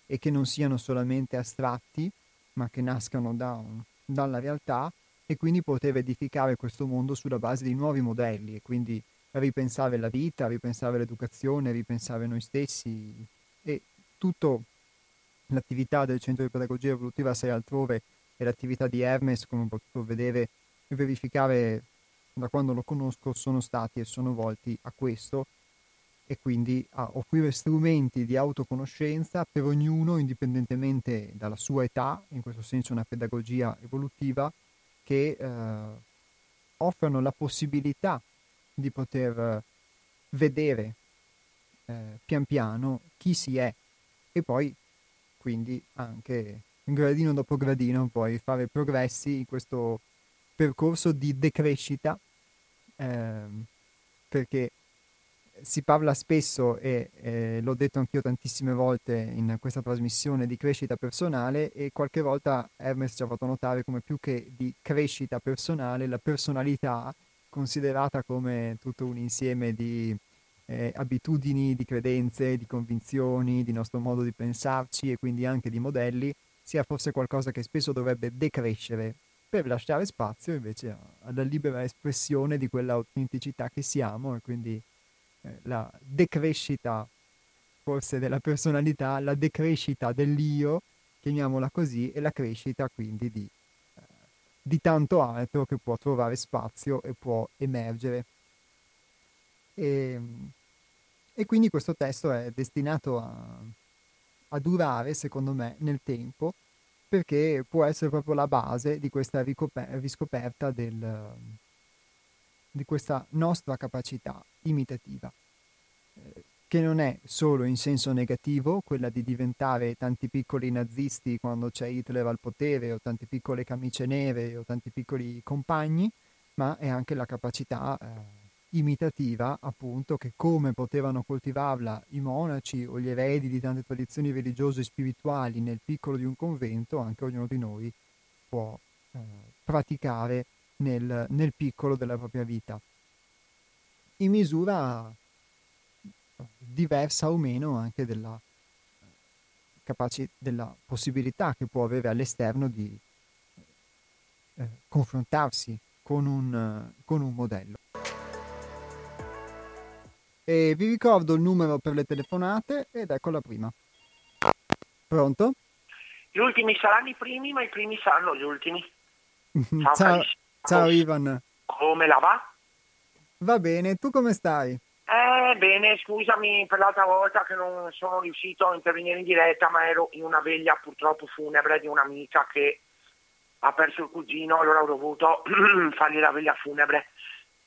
e che non siano solamente astratti, ma che nascano da un, dalla realtà e quindi poter edificare questo mondo sulla base di nuovi modelli e quindi ripensare la vita, ripensare l'educazione, ripensare noi stessi e tutta l'attività del Centro di Pedagogia Evolutiva 6 altrove e l'attività di Hermes, come ho potuto vedere e verificare da quando lo conosco, sono stati e sono volti a questo e quindi a offrire strumenti di autoconoscenza per ognuno, indipendentemente dalla sua età, in questo senso una pedagogia evolutiva, che eh, offrono la possibilità di poter vedere eh, pian piano chi si è e poi quindi anche gradino dopo gradino poi fare progressi in questo percorso di decrescita eh, perché si parla spesso e eh, l'ho detto anch'io tantissime volte in questa trasmissione di crescita personale e qualche volta Hermes ci ha fatto notare come più che di crescita personale la personalità considerata come tutto un insieme di eh, abitudini, di credenze, di convinzioni, di nostro modo di pensarci e quindi anche di modelli, sia forse qualcosa che spesso dovrebbe decrescere per lasciare spazio invece alla libera espressione di quella autenticità che siamo e quindi la decrescita forse della personalità, la decrescita dell'io, chiamiamola così, e la crescita quindi di di tanto altro che può trovare spazio e può emergere. E, ehm, e quindi questo testo è destinato a, a, durare, secondo me, nel tempo, perché può essere proprio la base di questa ricoper- riscoperta del, di questa nostra capacità imitativa. Eh, che non è solo in senso negativo, quella di diventare tanti piccoli nazisti quando c'è Hitler al potere, o tante piccole camicie nere, o tanti piccoli compagni, ma è anche la capacità eh, imitativa, appunto, che come potevano coltivarla i monaci o gli eredi di tante tradizioni religiose e spirituali nel piccolo di un convento, anche ognuno di noi può eh, praticare nel, nel piccolo della propria vita. In misura diversa o meno anche della, capaci- della possibilità che può avere all'esterno di eh, confrontarsi con un, con un modello. E vi ricordo il numero per le telefonate ed ecco la prima. Pronto? Gli ultimi saranno i primi, ma i primi saranno gli ultimi. (laughs) Ciao, ciao, ciao Ivan. Come la va? Va bene, tu come stai? Eh, bene, scusami per l'altra volta che non sono riuscito a intervenire in diretta, ma ero in una veglia purtroppo funebre di un'amica che ha perso il cugino, allora ho dovuto (clears throat) fargli la veglia funebre.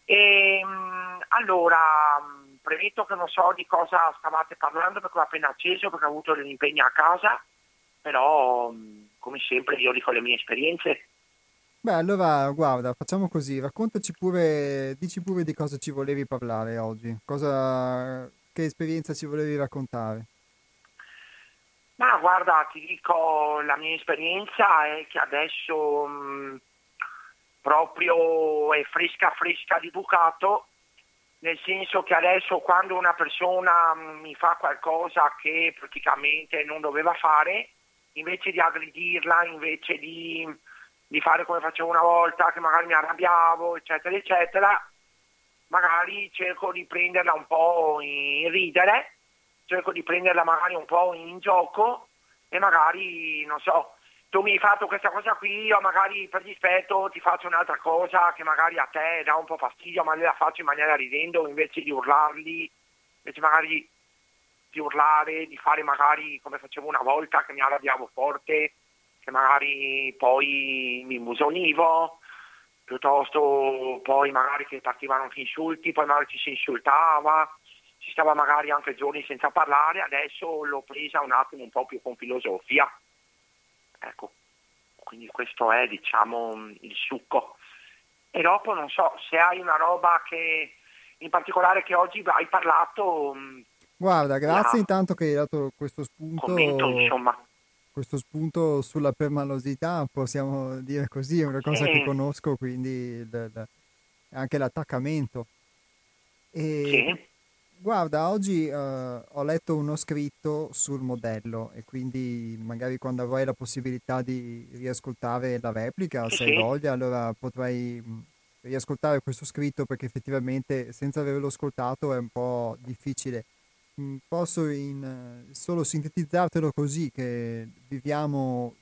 E, ehm, allora, premetto che non so di cosa stavate parlando perché ho appena acceso, perché ho avuto degli impegni a casa, però come sempre io dico le mie esperienze Beh, allora guarda, facciamo così, raccontaci pure, dici pure di cosa ci volevi parlare oggi, cosa, che esperienza ci volevi raccontare. Ma guarda, ti dico, la mia esperienza è che adesso mh, proprio è fresca fresca di bucato, nel senso che adesso quando una persona mi fa qualcosa che praticamente non doveva fare, invece di aggredirla, invece di di fare come facevo una volta, che magari mi arrabbiavo, eccetera, eccetera, magari cerco di prenderla un po' in ridere, cerco di prenderla magari un po' in gioco e magari, non so, tu mi hai fatto questa cosa qui, io magari per dispetto ti faccio un'altra cosa che magari a te dà un po' fastidio, ma la faccio in maniera ridendo invece di urlarli, invece magari di urlare, di fare magari come facevo una volta che mi arrabbiavo forte, che magari poi mi musonivo, piuttosto poi magari che partivano anche insulti, poi magari ci si insultava, si stava magari anche giorni senza parlare, adesso l'ho presa un attimo un po' più con filosofia. Ecco, quindi questo è diciamo il succo. E dopo non so, se hai una roba che in particolare che oggi hai parlato... Mm, Guarda, grazie intanto che hai dato questo spunto. Commento, insomma. Questo spunto sulla permalosità, possiamo dire così, è una cosa eh. che conosco, quindi il, il, anche l'attaccamento. E sì. Guarda, oggi uh, ho letto uno scritto sul modello e quindi magari quando avrai la possibilità di riascoltare la replica, se hai voglia, allora potrai mm, riascoltare questo scritto perché effettivamente senza averlo ascoltato è un po' difficile. Mm, posso in, solo sintetizzartelo così che viviamo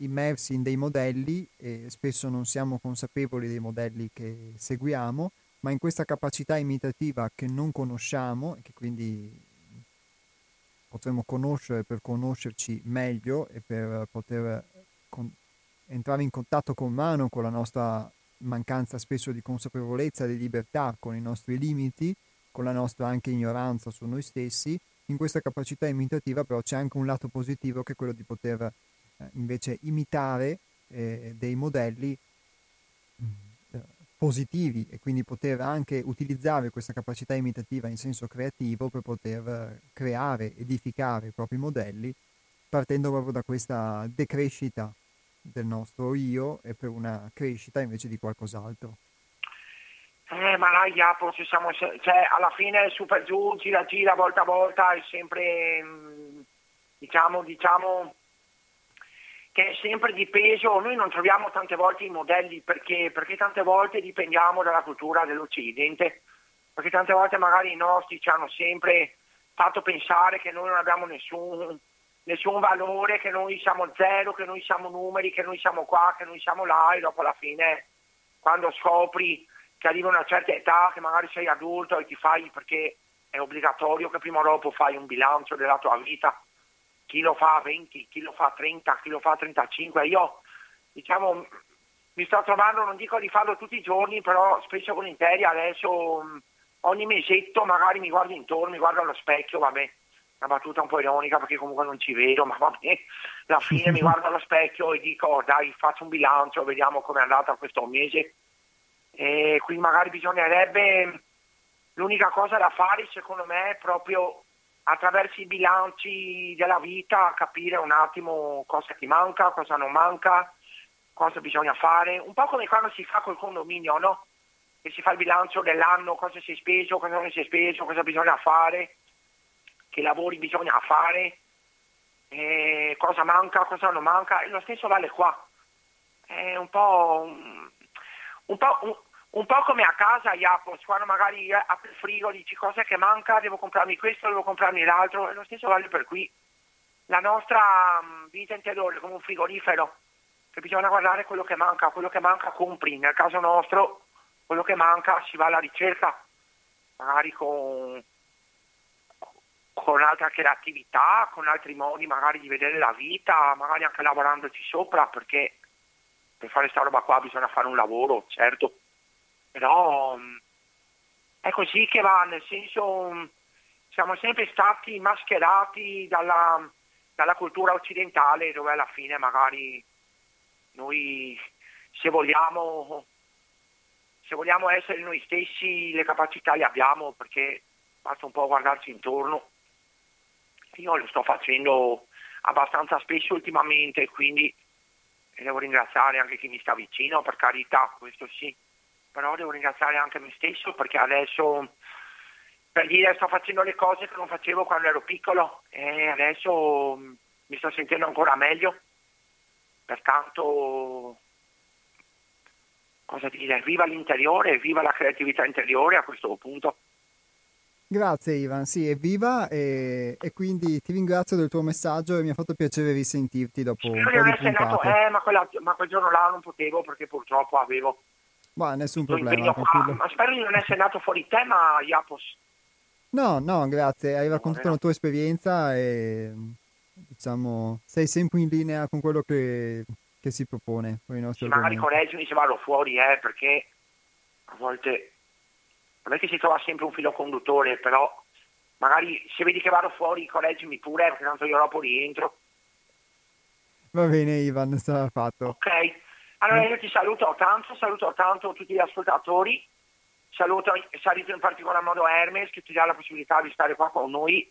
immersi in dei modelli e spesso non siamo consapevoli dei modelli che seguiamo ma in questa capacità imitativa che non conosciamo e che quindi potremmo conoscere per conoscerci meglio e per poter con- entrare in contatto con mano con la nostra mancanza spesso di consapevolezza, di libertà, con i nostri limiti, con la nostra anche ignoranza su noi stessi, in questa capacità imitativa però c'è anche un lato positivo che è quello di poter eh, invece imitare eh, dei modelli positivi e quindi poter anche utilizzare questa capacità imitativa in senso creativo per poter creare, edificare i propri modelli partendo proprio da questa decrescita del nostro io e per una crescita invece di qualcos'altro. Eh, ma là, Iapo, ci siamo, cioè, alla fine su per giù, gira gira, volta a volta, è sempre, mm, diciamo, diciamo, che è sempre di peso, noi non troviamo tante volte i modelli perché, perché tante volte dipendiamo dalla cultura dell'Occidente, perché tante volte magari i nostri ci hanno sempre fatto pensare che noi non abbiamo nessun, nessun valore, che noi siamo zero, che noi siamo numeri, che noi siamo qua, che noi siamo là e dopo alla fine quando scopri che arriva una certa età, che magari sei adulto e ti fai perché è obbligatorio che prima o dopo fai un bilancio della tua vita chi lo fa a 20, chi lo fa a 30, chi lo fa a 35. Io diciamo mi sto trovando, non dico di farlo tutti i giorni, però spesso volentieri adesso ogni mesetto magari mi guardo intorno, mi guardo allo specchio, vabbè, una battuta un po' ironica perché comunque non ci vedo, (laughs) ma vabbè, alla fine mi guardo allo specchio e dico oh, dai faccio un bilancio, vediamo com'è andata questo mese. E qui magari bisognerebbe, l'unica cosa da fare secondo me è proprio attraverso i bilanci della vita capire un attimo cosa ti manca, cosa non manca, cosa bisogna fare, un po' come quando si fa col condominio, no? Che si fa il bilancio dell'anno, cosa si è speso, cosa non si è speso, cosa bisogna fare, che lavori bisogna fare, eh, cosa manca, cosa non manca, e lo stesso vale qua. È un po', un, un po' un, un po' come a casa Iapos, quando magari apri il frigo dici cosa che manca, devo comprarmi questo, devo comprarmi l'altro, e lo stesso vale per qui. La nostra mm, vita interiore è come un frigorifero, che bisogna guardare quello che manca, quello che manca compri, nel caso nostro quello che manca si va alla ricerca, magari con, con altra creatività, con altri modi magari di vedere la vita, magari anche lavorandoci sopra, perché per fare questa roba qua bisogna fare un lavoro, certo però mm, è così che va, nel senso mm, siamo sempre stati mascherati dalla, dalla cultura occidentale dove alla fine magari noi se vogliamo, se vogliamo essere noi stessi le capacità le abbiamo perché basta un po' guardarci intorno. Io lo sto facendo abbastanza spesso ultimamente, quindi devo ringraziare anche chi mi sta vicino, per carità, questo sì però devo ringraziare anche me stesso perché adesso per dire sto facendo le cose che non facevo quando ero piccolo e adesso mm, mi sto sentendo ancora meglio. Pertanto cosa dire, viva l'interiore, viva la creatività interiore a questo punto. Grazie Ivan, sì, evviva e, e, quindi ti ringrazio del tuo messaggio e mi ha fatto piacere risentirti dopo un po' di nato, eh, ma, quella, ma, quel giorno là non potevo perché purtroppo avevo... Ma nessun problema. Ma spero di non essere nato fuori tema, Iapos. No, no, grazie, hai raccontato la tua esperienza e diciamo sei sempre in linea con quello che, che si propone con i nostri sì, Magari correggimi se vado fuori, eh, perché a volte non è che si trova sempre un filo conduttore, però magari se vedi che vado fuori correggimi pure, perché tanto io dopo rientro. Va bene Ivan, sarà fatto. Ok, allora io ti saluto tanto, saluto tanto tutti gli ascoltatori, saluto, saluto in particolar modo Hermes che ti dà la possibilità di stare qua con noi,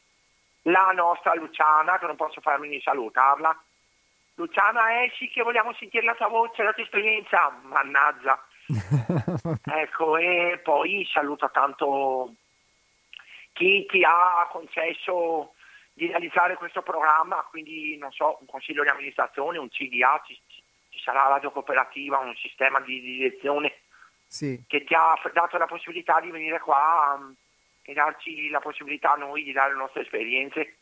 la nostra Luciana, che non posso farmi di salutarla. Luciana, eh sì che vogliamo sentire la tua voce, la tua esperienza, mannaggia. (laughs) ecco, e poi saluto tanto chi ti ha concesso di realizzare questo programma, quindi non so, un consiglio di amministrazione, un CDA, ci, sarà la radio cooperativa, un sistema di direzione sì. che ti ha dato la possibilità di venire qua um, e darci la possibilità a noi di dare le nostre esperienze.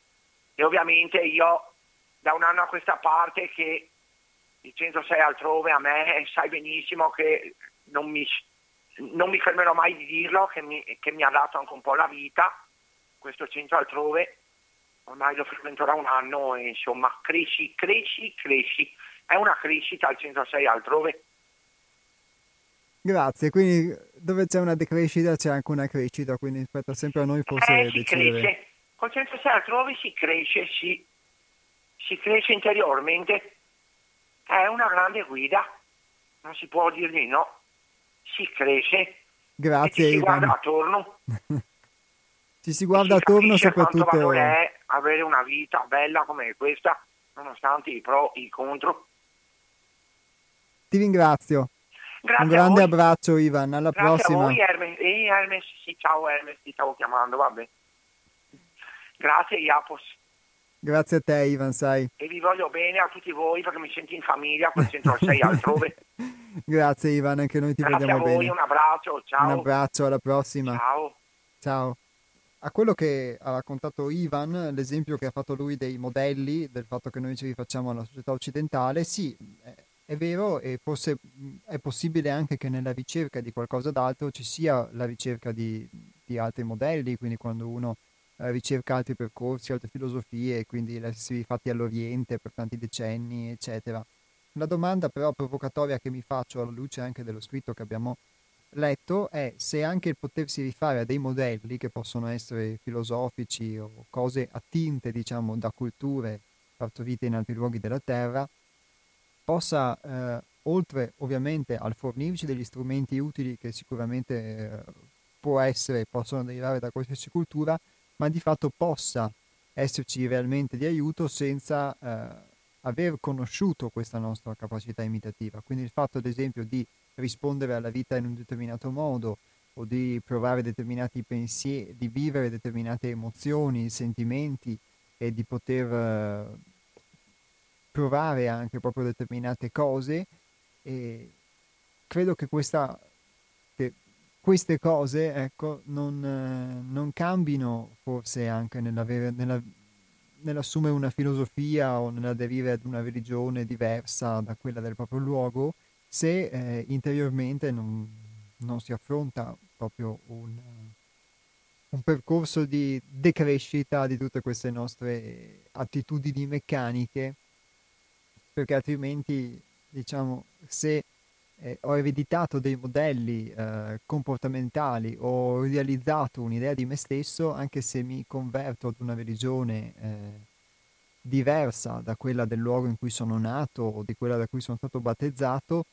E ovviamente io da un anno a questa parte che il 106 altrove a me sai benissimo che non mi, non mi fermerò mai di dirlo, che mi, che mi, ha dato anche un po' la vita, questo centro altrove, ormai lo frequenterò un anno e insomma cresci, cresci, cresci, è una crescita al 106 altrove. Grazie, quindi dove c'è una decrescita c'è anche una crescita, quindi aspetta sempre a noi forse eh, si decidere. cresce, col 106 altrove si cresce, si, si cresce interiormente, è una grande guida, non si può dir di no si cresce. Grazie. (laughs) ci si guarda attorno. ci si guarda attorno soprattutto. Quanto è avere una vita bella come questa, nonostante i pro e i contro. Ti ringrazio. Grazie Un grande abbraccio Ivan, alla Grazie prossima. A voi, Hermes. Ehi, Hermes, sì, ciao Hermes, ti stavo chiamando, vabbè. Grazie Iapos. Grazie a te Ivan, sai. E vi voglio bene a tutti voi perché mi sento in famiglia, quel centro 6 altrove. (laughs) Grazie Ivan, anche noi ti Grazie vogliamo voi, bene. Un abbraccio, ciao. Un abbraccio, alla prossima. Ciao. Ciao. A quello che ha raccontato Ivan, l'esempio che ha fatto lui dei modelli, del fatto che noi ci rifacciamo alla società occidentale, sì, è vero e forse è possibile anche che nella ricerca di qualcosa d'altro ci sia la ricerca di, di altri modelli, quindi quando uno eh, ricerca altri percorsi, altre filosofie, quindi essersi rifatti all'Oriente per tanti decenni, eccetera. La domanda però provocatoria che mi faccio alla luce anche dello scritto che abbiamo letto è se anche il potersi rifare a dei modelli che possono essere filosofici o cose attinte, diciamo, da culture partorite in altri luoghi della Terra, possa, eh, oltre ovviamente al fornirci degli strumenti utili che sicuramente eh, può essere, possono derivare da qualsiasi cultura, ma di fatto possa esserci realmente di aiuto senza eh, aver conosciuto questa nostra capacità imitativa. Quindi il fatto, ad esempio, di rispondere alla vita in un determinato modo o di provare determinati pensieri, di vivere determinate emozioni, sentimenti e di poter uh, provare anche proprio determinate cose. E credo che, questa, che queste cose ecco, non, uh, non cambino forse anche nella, nell'assumere una filosofia o nell'aderire ad una religione diversa da quella del proprio luogo se eh, interiormente non, non, si affronta proprio un, un, percorso di decrescita di tutte queste nostre attitudini meccaniche perché altrimenti diciamo se eh, ho ereditato dei modelli eh, comportamentali, ho realizzato un'idea di me stesso, anche se mi converto ad una religione eh, diversa da quella del luogo in cui sono nato o di quella da cui sono stato battezzato,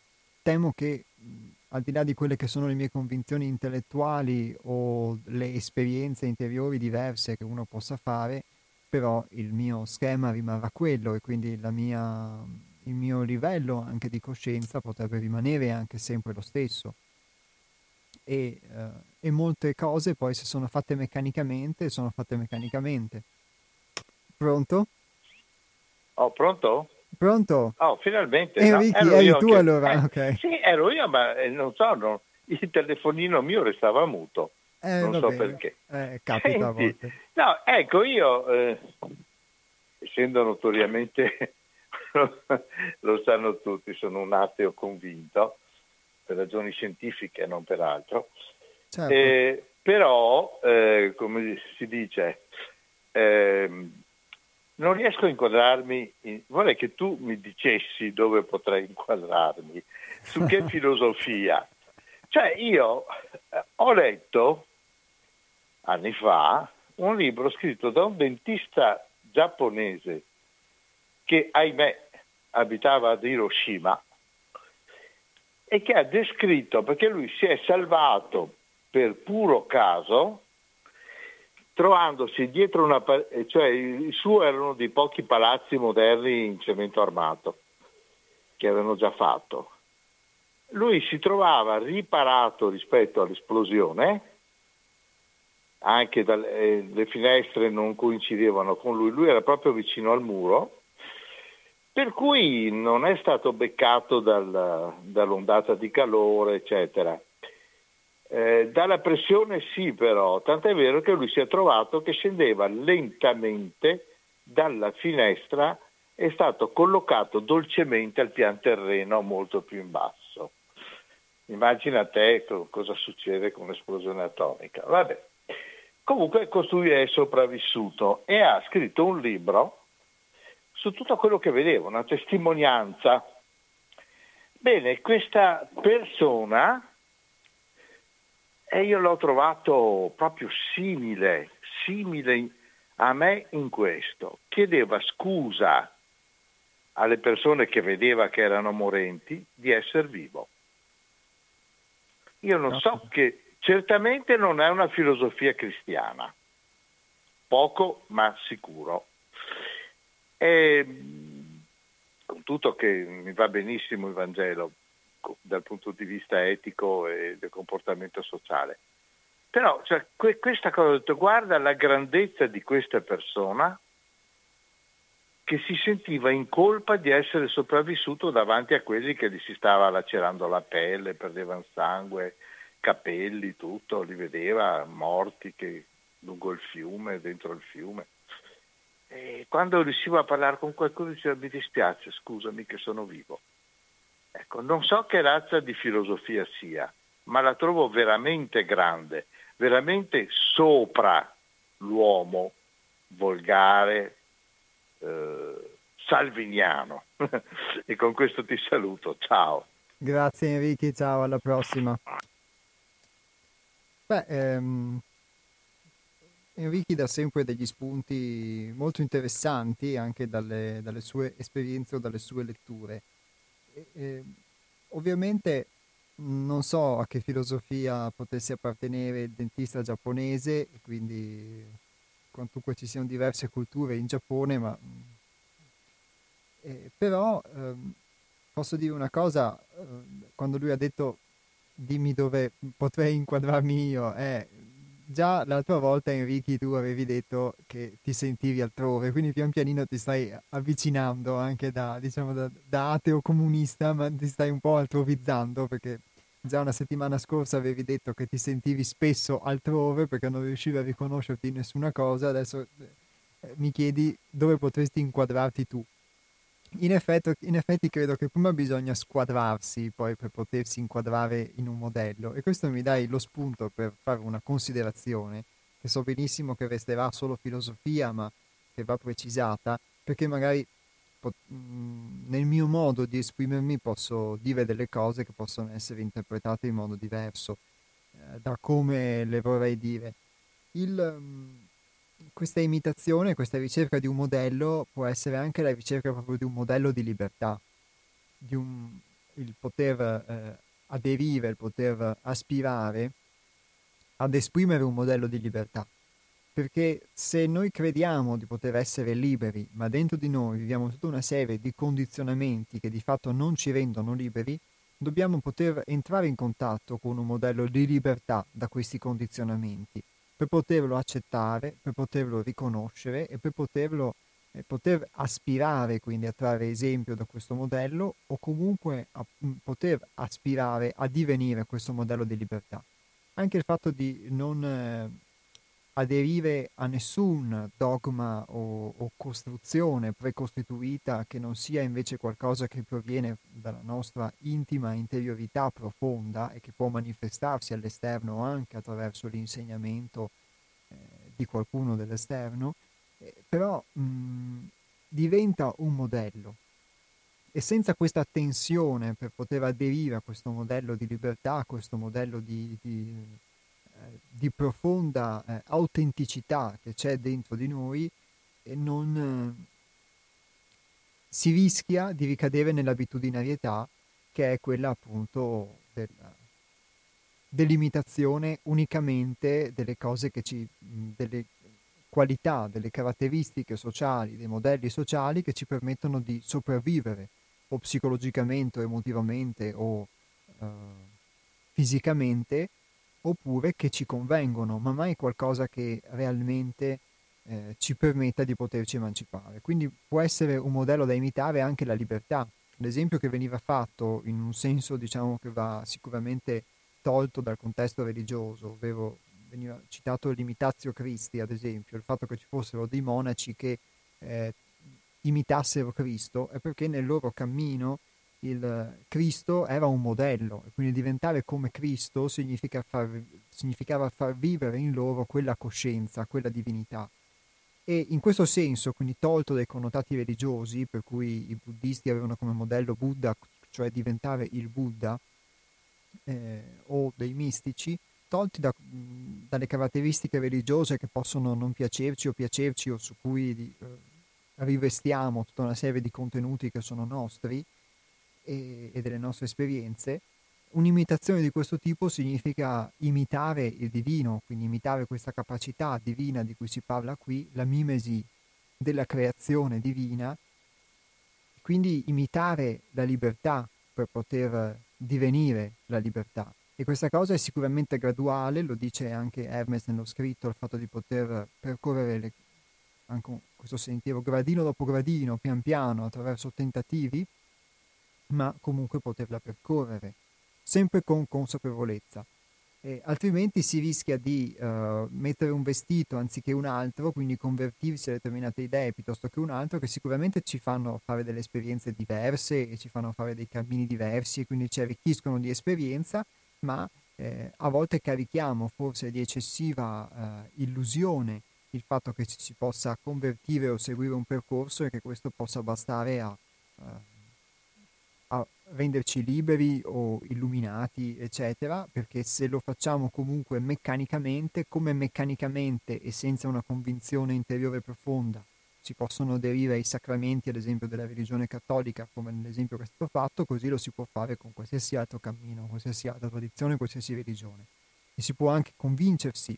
temo che al di là di quelle che sono le mie convinzioni intellettuali o le esperienze interiori diverse che uno possa fare, però il mio schema rimarrà quello e quindi la mia il mio livello anche di coscienza potrebbe rimanere anche sempre lo stesso. E, uh, e molte cose poi se sono fatte meccanicamente, sono fatte meccanicamente. Pronto? Oh, pronto? Pronto? Oh, finalmente. Enrico, no, eri tu che... allora? Eh, okay. Sì, ero io, ma eh, non so, no, il telefonino mio restava muto. Eh, non so bene. perché. Eh, (laughs) capita Senti. No, ecco, io, eh, essendo notoriamente, (laughs) lo sanno tutti, sono un ateo convinto, per ragioni scientifiche, non per altro. Certo. Eh, però, eh, come si dice, ehm, non riesco a inquadrarmi, in... vorrei che tu mi dicessi dove potrei inquadrarmi, su che (laughs) filosofia. Cioè io eh, ho letto anni fa un libro scritto da un dentista giapponese che ahimè abitava ad Hiroshima e che ha descritto, perché lui si è salvato per puro caso, trovandosi dietro una, cioè i suoi erano dei pochi palazzi moderni in cemento armato che avevano già fatto. Lui si trovava riparato rispetto all'esplosione, anche dalle, eh, le finestre non coincidevano con lui, lui era proprio vicino al muro, per cui non è stato beccato dal, dall'ondata di calore, eccetera. Eh, dalla pressione sì però, tant'è vero che lui si è trovato che scendeva lentamente dalla finestra è stato collocato dolcemente al pian terreno molto più in basso. Immagina te cosa succede con l'esplosione atomica. Vabbè. Comunque costui è sopravvissuto e ha scritto un libro su tutto quello che vedevo, una testimonianza. Bene, questa persona e io l'ho trovato proprio simile, simile a me in questo. Chiedeva scusa alle persone che vedeva che erano morenti di essere vivo. Io non so che certamente non è una filosofia cristiana, poco ma sicuro. E, con tutto che mi va benissimo il Vangelo, dal punto di vista etico e del comportamento sociale. Però cioè, que- questa cosa, detto, guarda la grandezza di questa persona che si sentiva in colpa di essere sopravvissuto davanti a quelli che gli si stava lacerando la pelle, perdevano sangue, capelli, tutto, li vedeva morti che, lungo il fiume, dentro il fiume. E quando riusciva a parlare con qualcuno diceva mi dispiace, scusami che sono vivo. Ecco, non so che razza di filosofia sia, ma la trovo veramente grande, veramente sopra l'uomo volgare, eh, salviniano. (laughs) e con questo ti saluto, ciao. Grazie Enrico, ciao, alla prossima. Beh, ehm, Enrico dà sempre degli spunti molto interessanti anche dalle, dalle sue esperienze o dalle sue letture. Eh, ovviamente non so a che filosofia potesse appartenere il dentista giapponese, quindi quantunque ci siano diverse culture in Giappone, ma eh, però eh, posso dire una cosa, eh, quando lui ha detto dimmi dove potrei inquadrarmi io, è già l'altra volta Enrichi tu avevi detto che ti sentivi altrove, quindi pian pianino ti stai avvicinando anche da, diciamo, da, da ateo comunista, ma ti stai un po' altrovizzando perché già una settimana scorsa avevi detto che ti sentivi spesso altrove perché non riuscivi a riconoscerti in nessuna cosa, adesso eh, mi chiedi dove potresti inquadrarti tu. In effetti, in effetti, credo che prima bisogna squadrarsi poi per potersi inquadrare in un modello e questo mi dai lo spunto per fare una considerazione che so benissimo che resterà solo filosofia ma che va precisata perché magari pot- mm, nel mio modo di esprimermi posso dire delle cose che possono essere interpretate in modo diverso eh, da come le vorrei dire. Il, mm, questa imitazione, questa ricerca di un modello può essere anche la ricerca proprio di un modello di libertà, di un, il poter eh, aderire, il poter aspirare ad esprimere un modello di libertà. Perché se noi crediamo di poter essere liberi, ma dentro di noi viviamo tutta una serie di condizionamenti che di fatto non ci rendono liberi, dobbiamo poter entrare in contatto con un modello di libertà da questi condizionamenti per poterlo accettare, per poterlo riconoscere e per poterlo eh, poter aspirare quindi a trarre esempio da questo modello o comunque a mm, poter aspirare a divenire questo modello di libertà. Anche il fatto di non eh, aderire a nessun dogma o, o, costruzione precostituita che non sia invece qualcosa che proviene dalla nostra intima interiorità profonda e che può manifestarsi all'esterno anche attraverso l'insegnamento eh, di qualcuno dell'esterno, eh, però mh, diventa un modello. E senza questa tensione per poter aderire a questo modello di libertà, a questo modello di, di, di profonda eh, autenticità che c'è dentro di noi, non, eh, si rischia di ricadere nell'abitudinarietà che è quella appunto della, delimitazione unicamente delle cose che ci, delle qualità, delle caratteristiche sociali, dei modelli sociali che ci permettono di sopravvivere o psicologicamente o emotivamente o uh, fisicamente oppure che ci convengono, ma mai qualcosa che realmente eh, ci permetta di poterci emancipare. Quindi può essere un modello da imitare anche la libertà. L'esempio che veniva fatto in un senso diciamo che va sicuramente tolto dal contesto religioso, ovvero veniva citato l'imitatio Christi, ad esempio, il fatto che ci fossero dei monaci che eh, imitassero Cristo, è perché nel loro cammino il Cristo era un modello quindi diventare come Cristo significa far, significava far vivere in loro quella coscienza, quella divinità. E in questo senso, quindi tolto dai connotati religiosi, per cui i buddisti avevano come modello Buddha, cioè diventare il Buddha, eh, o dei mistici, tolti da, dalle caratteristiche religiose che possono non piacerci o piacerci o su cui eh, rivestiamo tutta una serie di contenuti che sono nostri e, e delle nostre esperienze, un'imitazione di questo tipo significa imitare il divino, quindi imitare questa capacità divina di cui si parla qui, la mimesi della creazione divina, quindi imitare la libertà per poter divenire la libertà. E questa cosa è sicuramente graduale, lo dice anche Hermes nello scritto, il fatto di poter percorrere le, anche questo sentiero gradino dopo gradino, pian piano, attraverso tentativi, ma comunque poterla percorrere, sempre con consapevolezza. E altrimenti si rischia di uh, mettere un vestito anziché un altro, quindi convertirsi a determinate idee piuttosto che un altro, che sicuramente ci fanno fare delle esperienze diverse e ci fanno fare dei cammini diversi e quindi ci arricchiscono di esperienza, ma eh, a volte carichiamo forse di eccessiva eh, illusione il fatto che ci si possa convertire o seguire un percorso e che questo possa bastare a, eh, renderci liberi o illuminati, eccetera, perché se lo facciamo comunque meccanicamente, come meccanicamente e senza una convinzione interiore profonda, si possono aderire ai sacramenti, ad esempio, della religione cattolica, come nell'esempio che è stato fatto, così lo si può fare con qualsiasi altro cammino, qualsiasi altra tradizione, qualsiasi religione. E si può anche convincersi,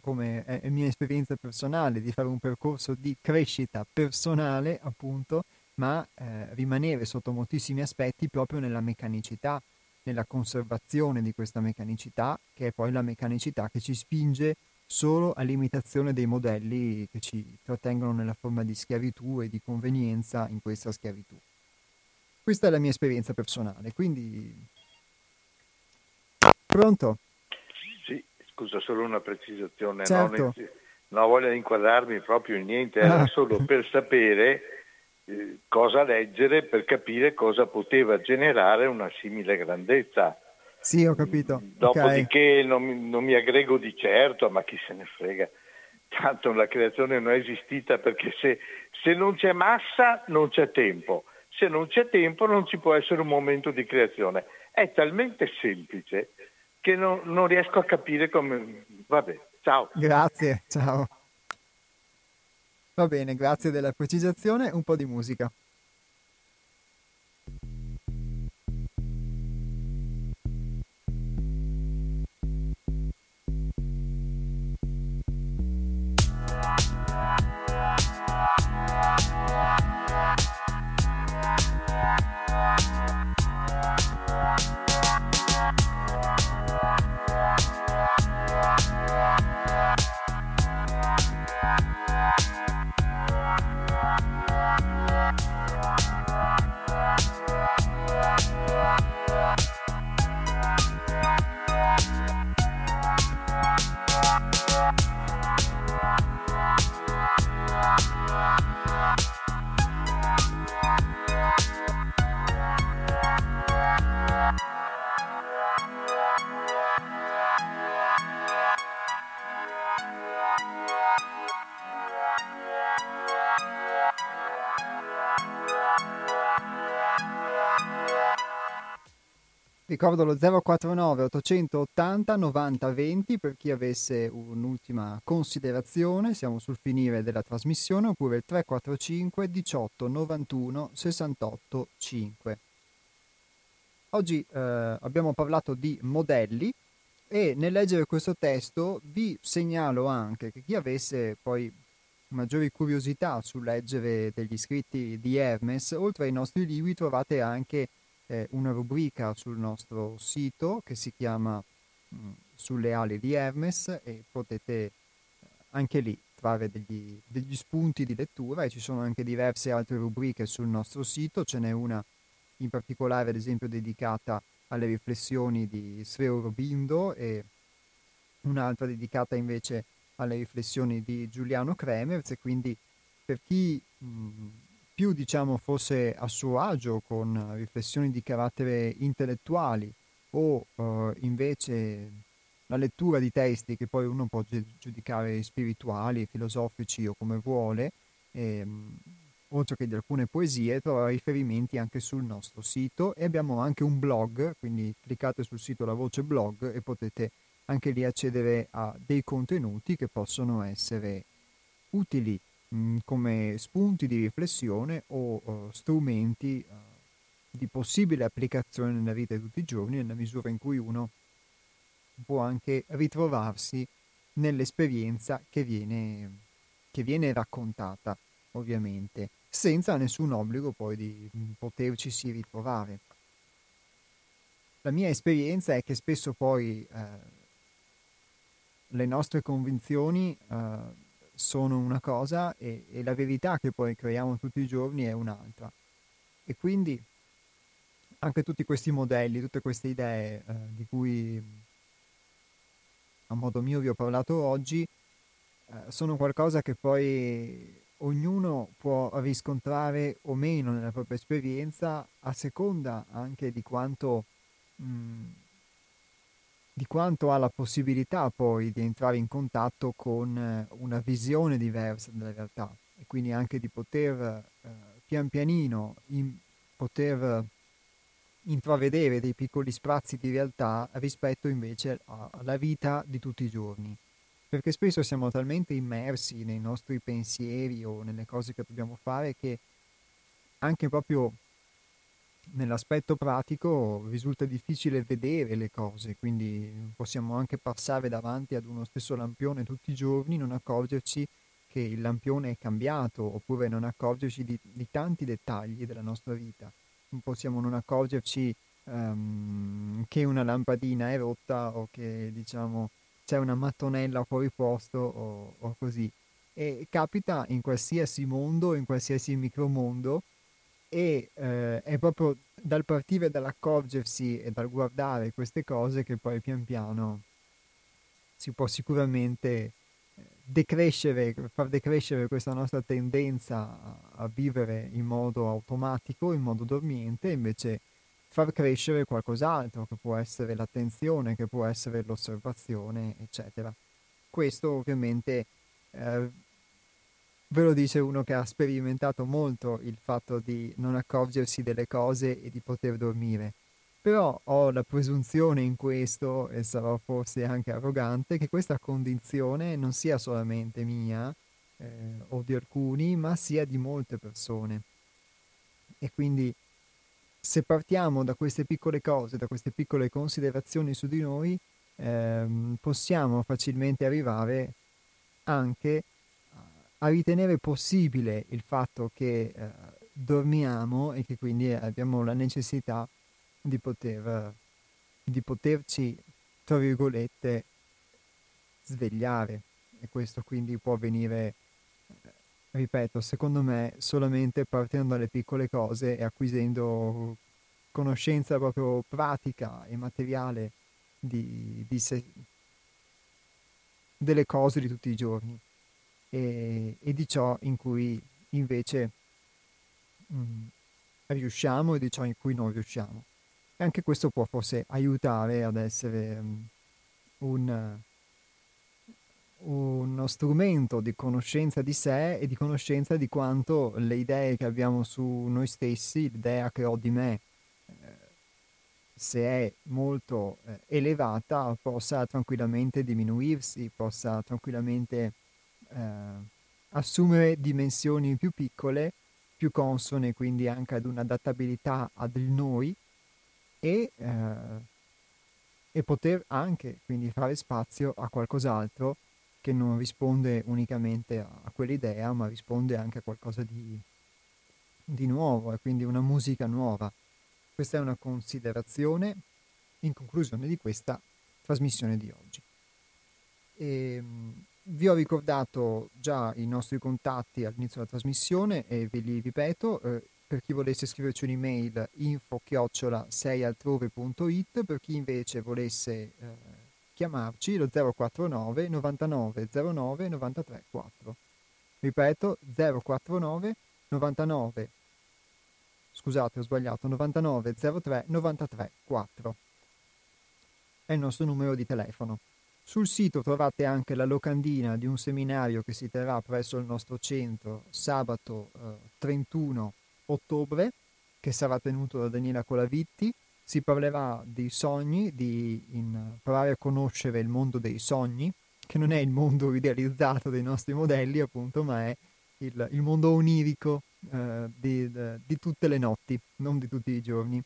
come è mia esperienza personale, di fare un percorso di crescita personale, appunto, ma eh, rimanere sotto moltissimi aspetti proprio nella meccanicità, nella conservazione di questa meccanicità, che è poi la meccanicità che ci spinge solo all'imitazione dei modelli che ci trattengono nella forma di schiavitù e di convenienza in questa schiavitù. Questa è la mia esperienza personale, quindi... Pronto? Sì, scusa, solo una precisazione. Certo. Non, non ho voglia di inquadrarmi proprio in niente, era ah. solo per sapere eh, cosa leggere, per capire cosa poteva generare una simile grandezza sì, ho capito. Dopodiché okay. non, non, mi aggrego di certo, ma chi se ne frega. Tanto la creazione non è esistita perché se, se non c'è massa non c'è tempo. Se non c'è tempo non ci può essere un momento di creazione. È talmente semplice che non, non riesco a capire come... Vabbè, ciao. Grazie, ciao. Va bene, grazie della precisazione. Un po' di musica. Ricordo lo 049 880 90 20 per chi avesse un'ultima considerazione, siamo sul finire della trasmissione, oppure il 345 18 91 68 5. Oggi eh, abbiamo parlato di modelli e nel leggere questo testo vi segnalo anche che chi avesse poi maggiori curiosità sul leggere degli scritti di Hermes, oltre ai nostri libri trovate anche eh, una rubrica sul nostro sito che si chiama mh, mm, Sulle ali di Hermes e potete eh, anche lì trarre degli, degli, spunti di lettura e ci sono anche diverse altre rubriche sul nostro sito, ce n'è una in particolare ad esempio dedicata alle riflessioni di Sveo Robindo e un'altra dedicata invece alle riflessioni di Giuliano Kremers e quindi per chi mh, mm, più diciamo fosse a suo agio con riflessioni di carattere intellettuali o uh, invece la lettura di testi che poi uno può giudicare spirituali, filosofici o come vuole, ehm, oltre che di alcune poesie, trova riferimenti anche sul nostro sito e abbiamo anche un blog, quindi cliccate sul sito La Voce Blog e potete anche lì accedere a dei contenuti che possono essere utili come spunti di riflessione o uh, strumenti uh, di possibile applicazione nella vita di tutti i giorni, nella misura in cui uno può anche ritrovarsi nell'esperienza che viene, che viene raccontata, ovviamente, senza nessun obbligo poi di poterci si ritrovare. La mia esperienza è che spesso poi eh, le nostre convinzioni eh, sono una cosa e, e, la verità che poi creiamo tutti i giorni è un'altra. E quindi anche tutti questi modelli, tutte queste idee eh, di cui a modo mio vi ho parlato oggi, eh, sono qualcosa che poi ognuno può riscontrare o meno nella propria esperienza a seconda anche di quanto... Mh, di quanto ha la possibilità poi di entrare in contatto con eh, una visione diversa della realtà e quindi anche di poter eh, pian pianino in, poter intravedere dei piccoli sprazzi di realtà rispetto invece alla vita di tutti i giorni. Perché spesso siamo talmente immersi nei nostri pensieri o nelle cose che dobbiamo fare che anche proprio nell'aspetto pratico risulta difficile vedere le cose, quindi possiamo anche passare davanti ad uno stesso lampione tutti i giorni, non accorgerci che il lampione è cambiato, oppure non accorgerci di, di tanti dettagli della nostra vita. Possiamo non accorgerci um, che una lampadina è rotta o che diciamo c'è una mattonella fuori posto o, o così. E capita in qualsiasi mondo, in qualsiasi micromondo, e eh, è proprio dal partire dall'accorgersi e dal guardare queste cose che poi pian piano si può sicuramente eh, decrescere, far decrescere questa nostra tendenza a, vivere in modo automatico, in modo dormiente, invece far crescere qualcos'altro che può essere l'attenzione, che può essere l'osservazione, eccetera. Questo ovviamente eh, Ve lo dice uno che ha sperimentato molto il fatto di non accorgersi delle cose e di poter dormire. Però ho la presunzione in questo, e sarò forse anche arrogante, che questa condizione non sia solamente mia eh, o di alcuni, ma sia di molte persone. E quindi se partiamo da queste piccole cose, da queste piccole considerazioni su di noi, ehm, possiamo facilmente arrivare anche a a ritenere possibile il fatto che eh, dormiamo e che quindi abbiamo la necessità di poter di poterci tra virgolette svegliare. E questo quindi può avvenire ripeto secondo me solamente partendo dalle piccole cose e acquisendo conoscenza proprio pratica e materiale di, di se, delle cose di tutti i giorni e, e di ciò in cui invece mh, mm, riusciamo e di ciò in cui non riusciamo. E anche questo può forse aiutare ad essere um, un, uno strumento di conoscenza di sé e di conoscenza di quanto le idee che abbiamo su noi stessi, l'idea che ho di me, eh, se è molto eh, elevata possa tranquillamente diminuirsi, possa tranquillamente eh, assumere dimensioni più piccole, più consone quindi anche ad un'adattabilità ad noi e, eh, e poter anche quindi fare spazio a qualcos'altro che non risponde unicamente a, a quell'idea ma risponde anche a qualcosa di, di nuovo e quindi una musica nuova. Questa è una considerazione in conclusione di questa trasmissione di oggi. E, ehm, vi ho ricordato già i nostri contatti all'inizio della trasmissione e ve li ripeto. Eh, per chi volesse scriverci un'email info chiocciola 6altrove.it per chi invece volesse eh, chiamarci lo 049 99 09 93 4 ripeto 049 99 scusate ho sbagliato 99 03 93 4 è il nostro numero di telefono sul sito trovate anche la locandina di un seminario che si terrà presso il nostro centro sabato eh, 31 ottobre che sarà tenuto da Daniela Colavitti si parlerà dei sogni, di in, provare a conoscere il mondo dei sogni, che non è il mondo (laughs) idealizzato dei nostri modelli, appunto, ma è il, il mondo onirico eh, di, di, tutte le notti, non di tutti i giorni.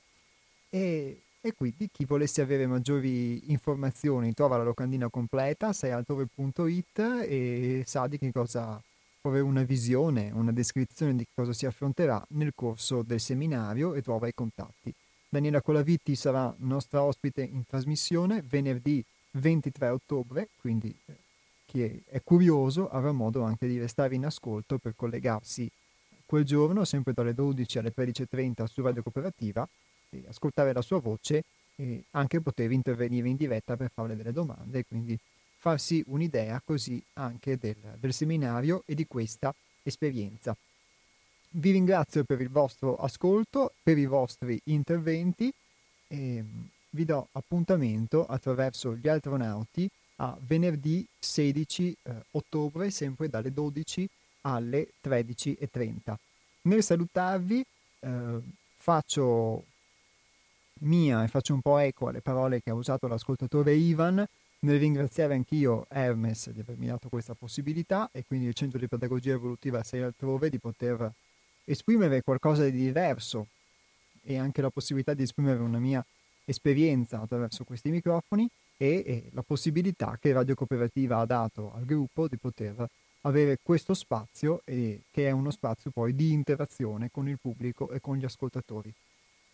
E, e, quindi chi volesse avere maggiori informazioni trova la locandina completa, seialtrove.it e sa di che cosa può avere una visione, una descrizione di cosa si affronterà nel corso del seminario e trova i contatti. Daniela Colavitti sarà nostra ospite in trasmissione venerdì 23 ottobre, quindi eh, chi è curioso avrà modo anche di restare in ascolto per collegarsi quel giorno, sempre dalle 12 alle 13.30 su Radio Cooperativa, ascoltare la sua voce e anche poter intervenire in diretta per farle delle domande e quindi farsi un'idea così anche del, del seminario e di questa esperienza. Vi ringrazio per il vostro ascolto, per i vostri interventi e vi do appuntamento attraverso gli astronauti a venerdì 16 eh, ottobre, sempre dalle 12 alle 13.30. Nel salutarvi eh, faccio mia e faccio un po' eco alle parole che ha usato l'ascoltatore Ivan nel ringraziare anch'io Hermes di avermi dato questa possibilità e quindi il Centro di Pedagogia Evolutiva 6 altrove di poter esprimere qualcosa di diverso e anche la possibilità di esprimere una mia esperienza attraverso questi microfoni e, e la possibilità che Radio Cooperativa ha dato al gruppo di poter avere questo spazio e che è uno spazio poi di interazione con il pubblico e con gli ascoltatori.